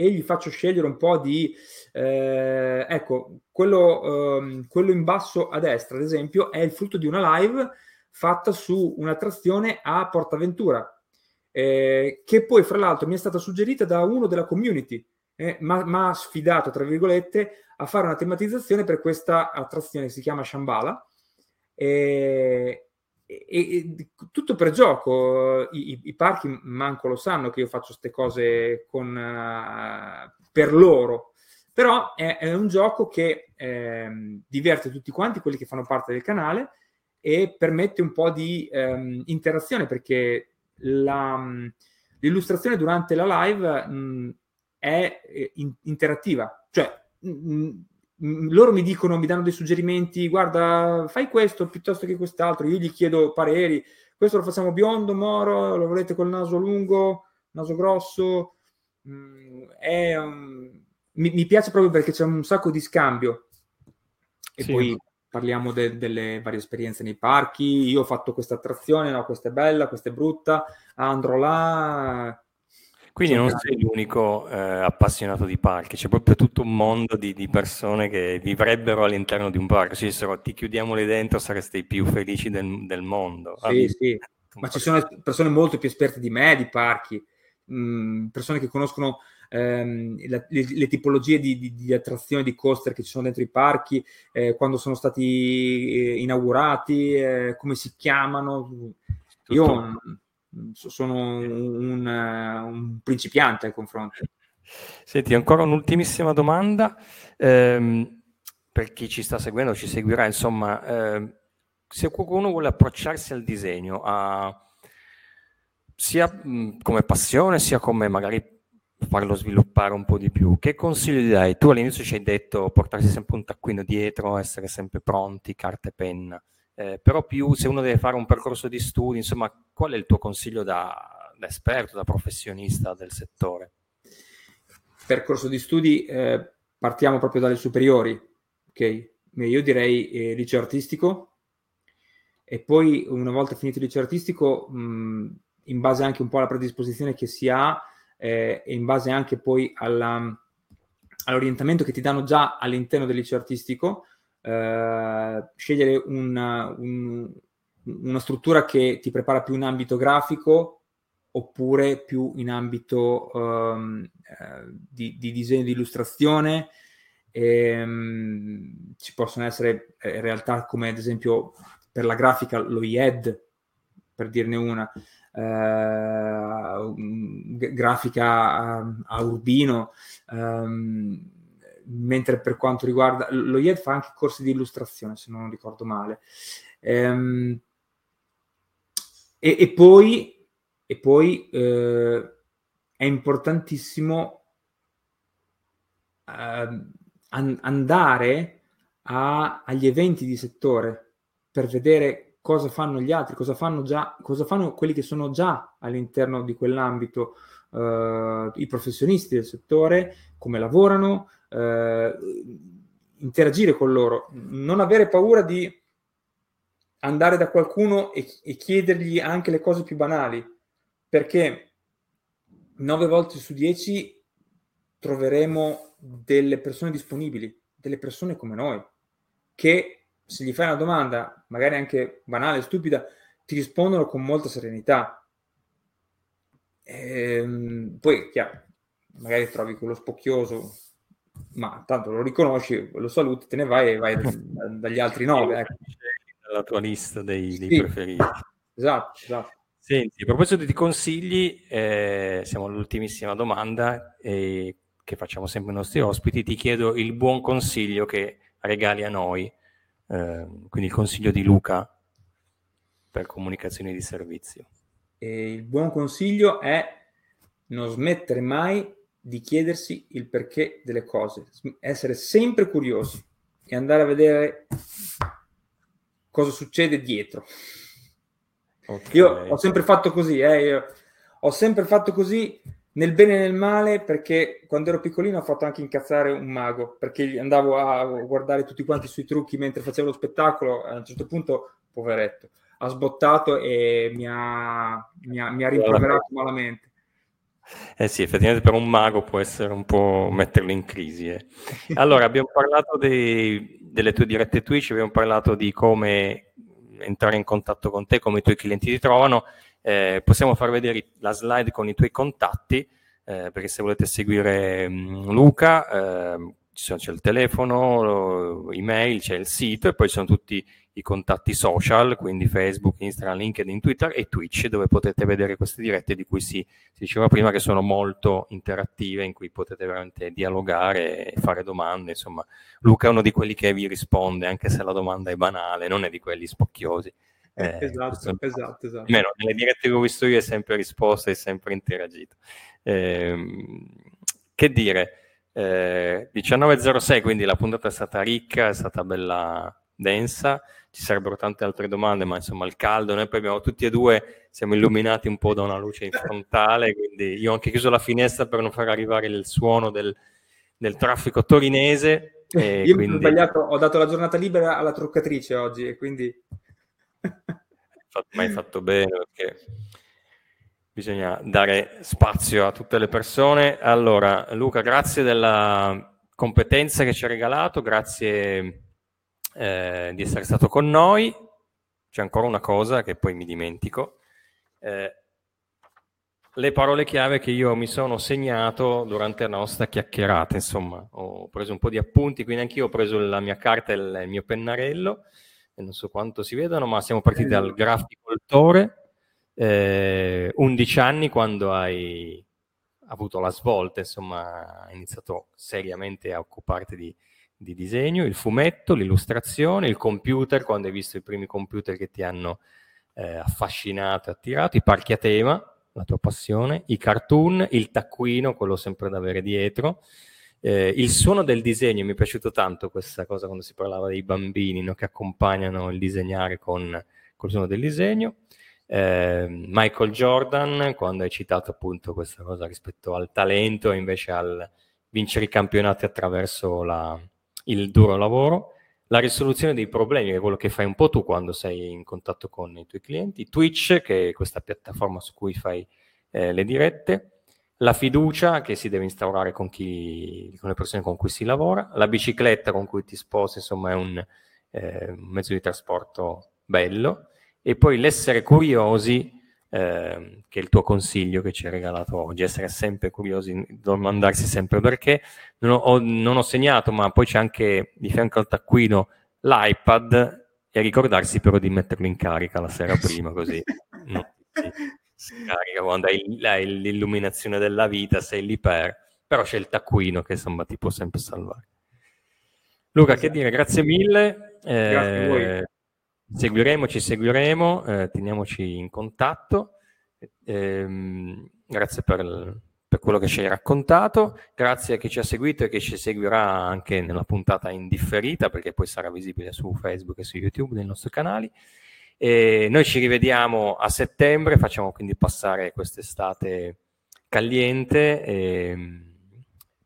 e gli faccio scegliere un po' di eh, ecco quello, eh, quello in basso a destra ad esempio è il frutto di una live fatta su un'attrazione a Portaventura eh, che poi fra l'altro mi è stata suggerita da uno della community eh, ma ha sfidato tra virgolette a fare una tematizzazione per questa attrazione che si chiama Shambhala e, e, e, tutto per gioco. I, i, parchi manco lo sanno che io faccio queste cose con, uh, per loro. Però è, è un gioco che eh, diverte tutti quanti quelli che fanno parte del canale e permette un po' di um, interazione perché la, l'illustrazione durante la live mh, è eh, in, interattiva. Cioè, mh, loro mi dicono, mi danno dei suggerimenti, guarda, fai questo piuttosto che quest'altro, io gli chiedo pareri, questo lo facciamo biondo, moro, lo volete col naso lungo, naso grosso, mm, è, um, mi, mi, piace proprio perché c'è un sacco di scambio. E sì. poi parliamo de- delle varie esperienze nei parchi, io ho fatto questa attrazione, no, questa è bella, questa è brutta, andrò là, quindi non sei l'unico eh, appassionato di parchi, c'è proprio tutto un mondo di, di, persone che vivrebbero all'interno di un parco. Se dissero ti chiudiamo lì dentro sareste i più felici del, del mondo. Sì, ah, sì. Ma ci sono persone molto più esperte di me di parchi, mh, persone che conoscono ehm, la, le, le, tipologie di, di, di, attrazioni, di coaster che ci sono dentro i parchi, eh, quando sono stati eh, inaugurati, eh, come si chiamano. Tutto. Io sono un, un principiante al confronto. Senti, ancora un'ultimissima domanda. Eh, per chi ci sta seguendo, ci seguirà, insomma, eh, se qualcuno vuole approcciarsi al disegno, a, sia mh, come passione, sia come magari farlo sviluppare un po' di più, che consiglio gli dai? Tu all'inizio ci hai detto portarsi sempre un taccuino dietro, essere sempre pronti, carta e penna eh, però più se uno deve fare un percorso di studi, insomma, qual è il tuo consiglio da, da esperto, da professionista del settore? Percorso di studi, eh, partiamo proprio dalle superiori, ok? Io direi eh, liceo artistico e poi una volta finito il liceo artistico, mh, in base anche un po' alla predisposizione che si ha eh, e in base anche poi alla, all'orientamento che ti danno già all'interno del liceo artistico, eh, scegliere una, un, una struttura che ti prepara più in ambito grafico oppure più in ambito um, di, di, disegno di illustrazione. E, um, ci possono essere eh, realtà come ad esempio per la grafica lo IED, per dirne una, eh, grafica a, a Urbino. Um, mentre per quanto riguarda lo IED fa anche corsi di illustrazione, se non ricordo male. Ehm, e, e, poi, e poi eh, è importantissimo eh, an- andare a, agli eventi di settore per vedere cosa fanno gli altri, cosa fanno già, cosa fanno quelli che sono già all'interno di quell'ambito, eh, i professionisti del settore, come lavorano, eh, interagire con loro, non avere paura di andare da qualcuno e, e chiedergli anche le cose più banali, perché nove volte su dieci troveremo delle persone disponibili, delle persone come noi, che se gli fai una domanda, magari anche banale, stupida, ti rispondono con molta serenità. Ehm, poi, chiaro, magari trovi quello spocchioso, ma tanto lo riconosci, lo saluti, te ne vai e vai dagli altri nove. Ecco. La tua lista dei, dei sì. preferiti. Esatto, esatto. Senti, a proposito di consigli, eh, siamo all'ultimissima domanda eh, che facciamo sempre ai nostri ospiti. Ti chiedo il buon consiglio che regali a noi, eh, quindi il consiglio di Luca per comunicazioni di servizio. E il buon consiglio è non smettere mai di chiedersi il perché delle cose, essere sempre curiosi e andare a vedere cosa succede dietro. Okay. Io ho sempre fatto così, eh, ho sempre fatto così nel bene e nel male perché quando ero piccolino ho fatto anche incazzare un mago perché andavo a guardare tutti quanti sui trucchi mentre facevo lo spettacolo a un certo punto poveretto ha sbottato e mi ha, mi ha, mi ha rimproverato malamente eh sì, effettivamente per un mago può essere un po' metterlo in crisi. Eh. Allora, abbiamo parlato dei, delle tue dirette Twitch, abbiamo parlato di come entrare in contatto con te, come i tuoi clienti ti trovano, eh, possiamo far vedere la slide con i tuoi contatti, eh, perché se volete seguire mh, mm, Luca, eh, c'è il telefono, email, c'è il sito e poi ci sono tutti i contatti social, quindi Facebook, Instagram, LinkedIn, Twitter e Twitch, dove potete vedere queste dirette di cui si, si diceva prima che sono molto interattive, in cui potete veramente dialogare e fare domande. Insomma, Luca è uno di quelli che vi risponde, anche se la domanda è banale, non è di quelli spocchiosi. Eh, esatto, esatto, esatto. Almeno nelle dirette che ho visto io è sempre risposto e sempre interagito. Eh, che dire? Eh, 19.06, quindi la puntata è stata ricca, è stata bella densa, ci sarebbero tante altre domande, ma insomma il caldo, noi poi abbiamo tutti e due, siamo illuminati un po' da una luce in *laughs* frontale, quindi io ho anche chiuso la finestra per non far arrivare il suono del, del traffico torinese. io quindi... ho sbagliato, ho dato la giornata libera alla truccatrice oggi e quindi... *laughs* ma hai fatto bene perché bisogna dare spazio a tutte le persone. Allora, Luca, grazie della competenza che ci ha regalato, grazie eh, di essere stato con noi. C'è ancora una cosa che poi mi dimentico. Eh, le parole chiave che io mi sono segnato durante la nostra chiacchierata, insomma, ho preso un po' di appunti, quindi anch'io ho preso la mia carta e il, mio pennarello, e non so quanto si vedono, ma siamo partiti dal graficoltore, eh, 11 anni quando hai avuto la svolta, insomma, hai iniziato seriamente a occuparti di, di disegno, il fumetto, l'illustrazione, il computer, quando hai visto i primi computer che ti hanno eh, affascinato attirato, i parchi a tema, la tua passione, i cartoon, il taccuino, quello sempre da avere dietro, eh, il suono del disegno, mi è piaciuto tanto questa cosa quando si parlava dei bambini no, che accompagnano il disegnare con, col suono del disegno, eh, Michael Jordan, quando hai citato appunto questa cosa rispetto al talento e invece al vincere i campionati attraverso la, il duro lavoro, la risoluzione dei problemi, che è quello che fai un po' tu quando sei in contatto con i tuoi clienti, Twitch, che è questa piattaforma su cui fai eh, le dirette, la fiducia che si deve instaurare con, chi, con, le persone con cui si lavora, la bicicletta con cui ti sposi, insomma è un, eh, un mezzo di trasporto bello, e poi l'essere curiosi, eh, che è il tuo consiglio che ci hai regalato oggi, essere sempre curiosi, domandarsi sempre perché. Non ho, non ho segnato, ma poi c'è anche di fianco al taccuino l'iPad e ricordarsi però di metterlo in carica la sera prima, così *laughs* non si carica quando hai, hai l'illuminazione della vita, sei lì per, però c'è il taccuino che insomma ti può sempre salvare. Luca, esatto. che dire, grazie mille. Eh, grazie a voi. Seguiremo, ci seguiremo, eh, teniamoci in contatto. Eh, grazie per, per, quello che ci hai raccontato, grazie a chi ci ha seguito e che ci seguirà anche nella puntata indifferita, perché poi sarà visibile su Facebook e su YouTube nei nostri canali. E noi ci rivediamo a settembre, facciamo quindi passare quest'estate caliente. E,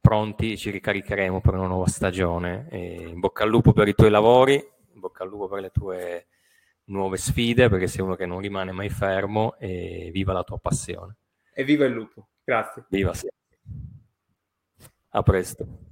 pronti, ci ricaricheremo per una nuova stagione. E in bocca al lupo per i tuoi lavori, in bocca al lupo per le tue nuove sfide perché sei uno che non rimane mai fermo e viva la tua passione. E viva il lupo. Grazie. Viva, sì. A presto.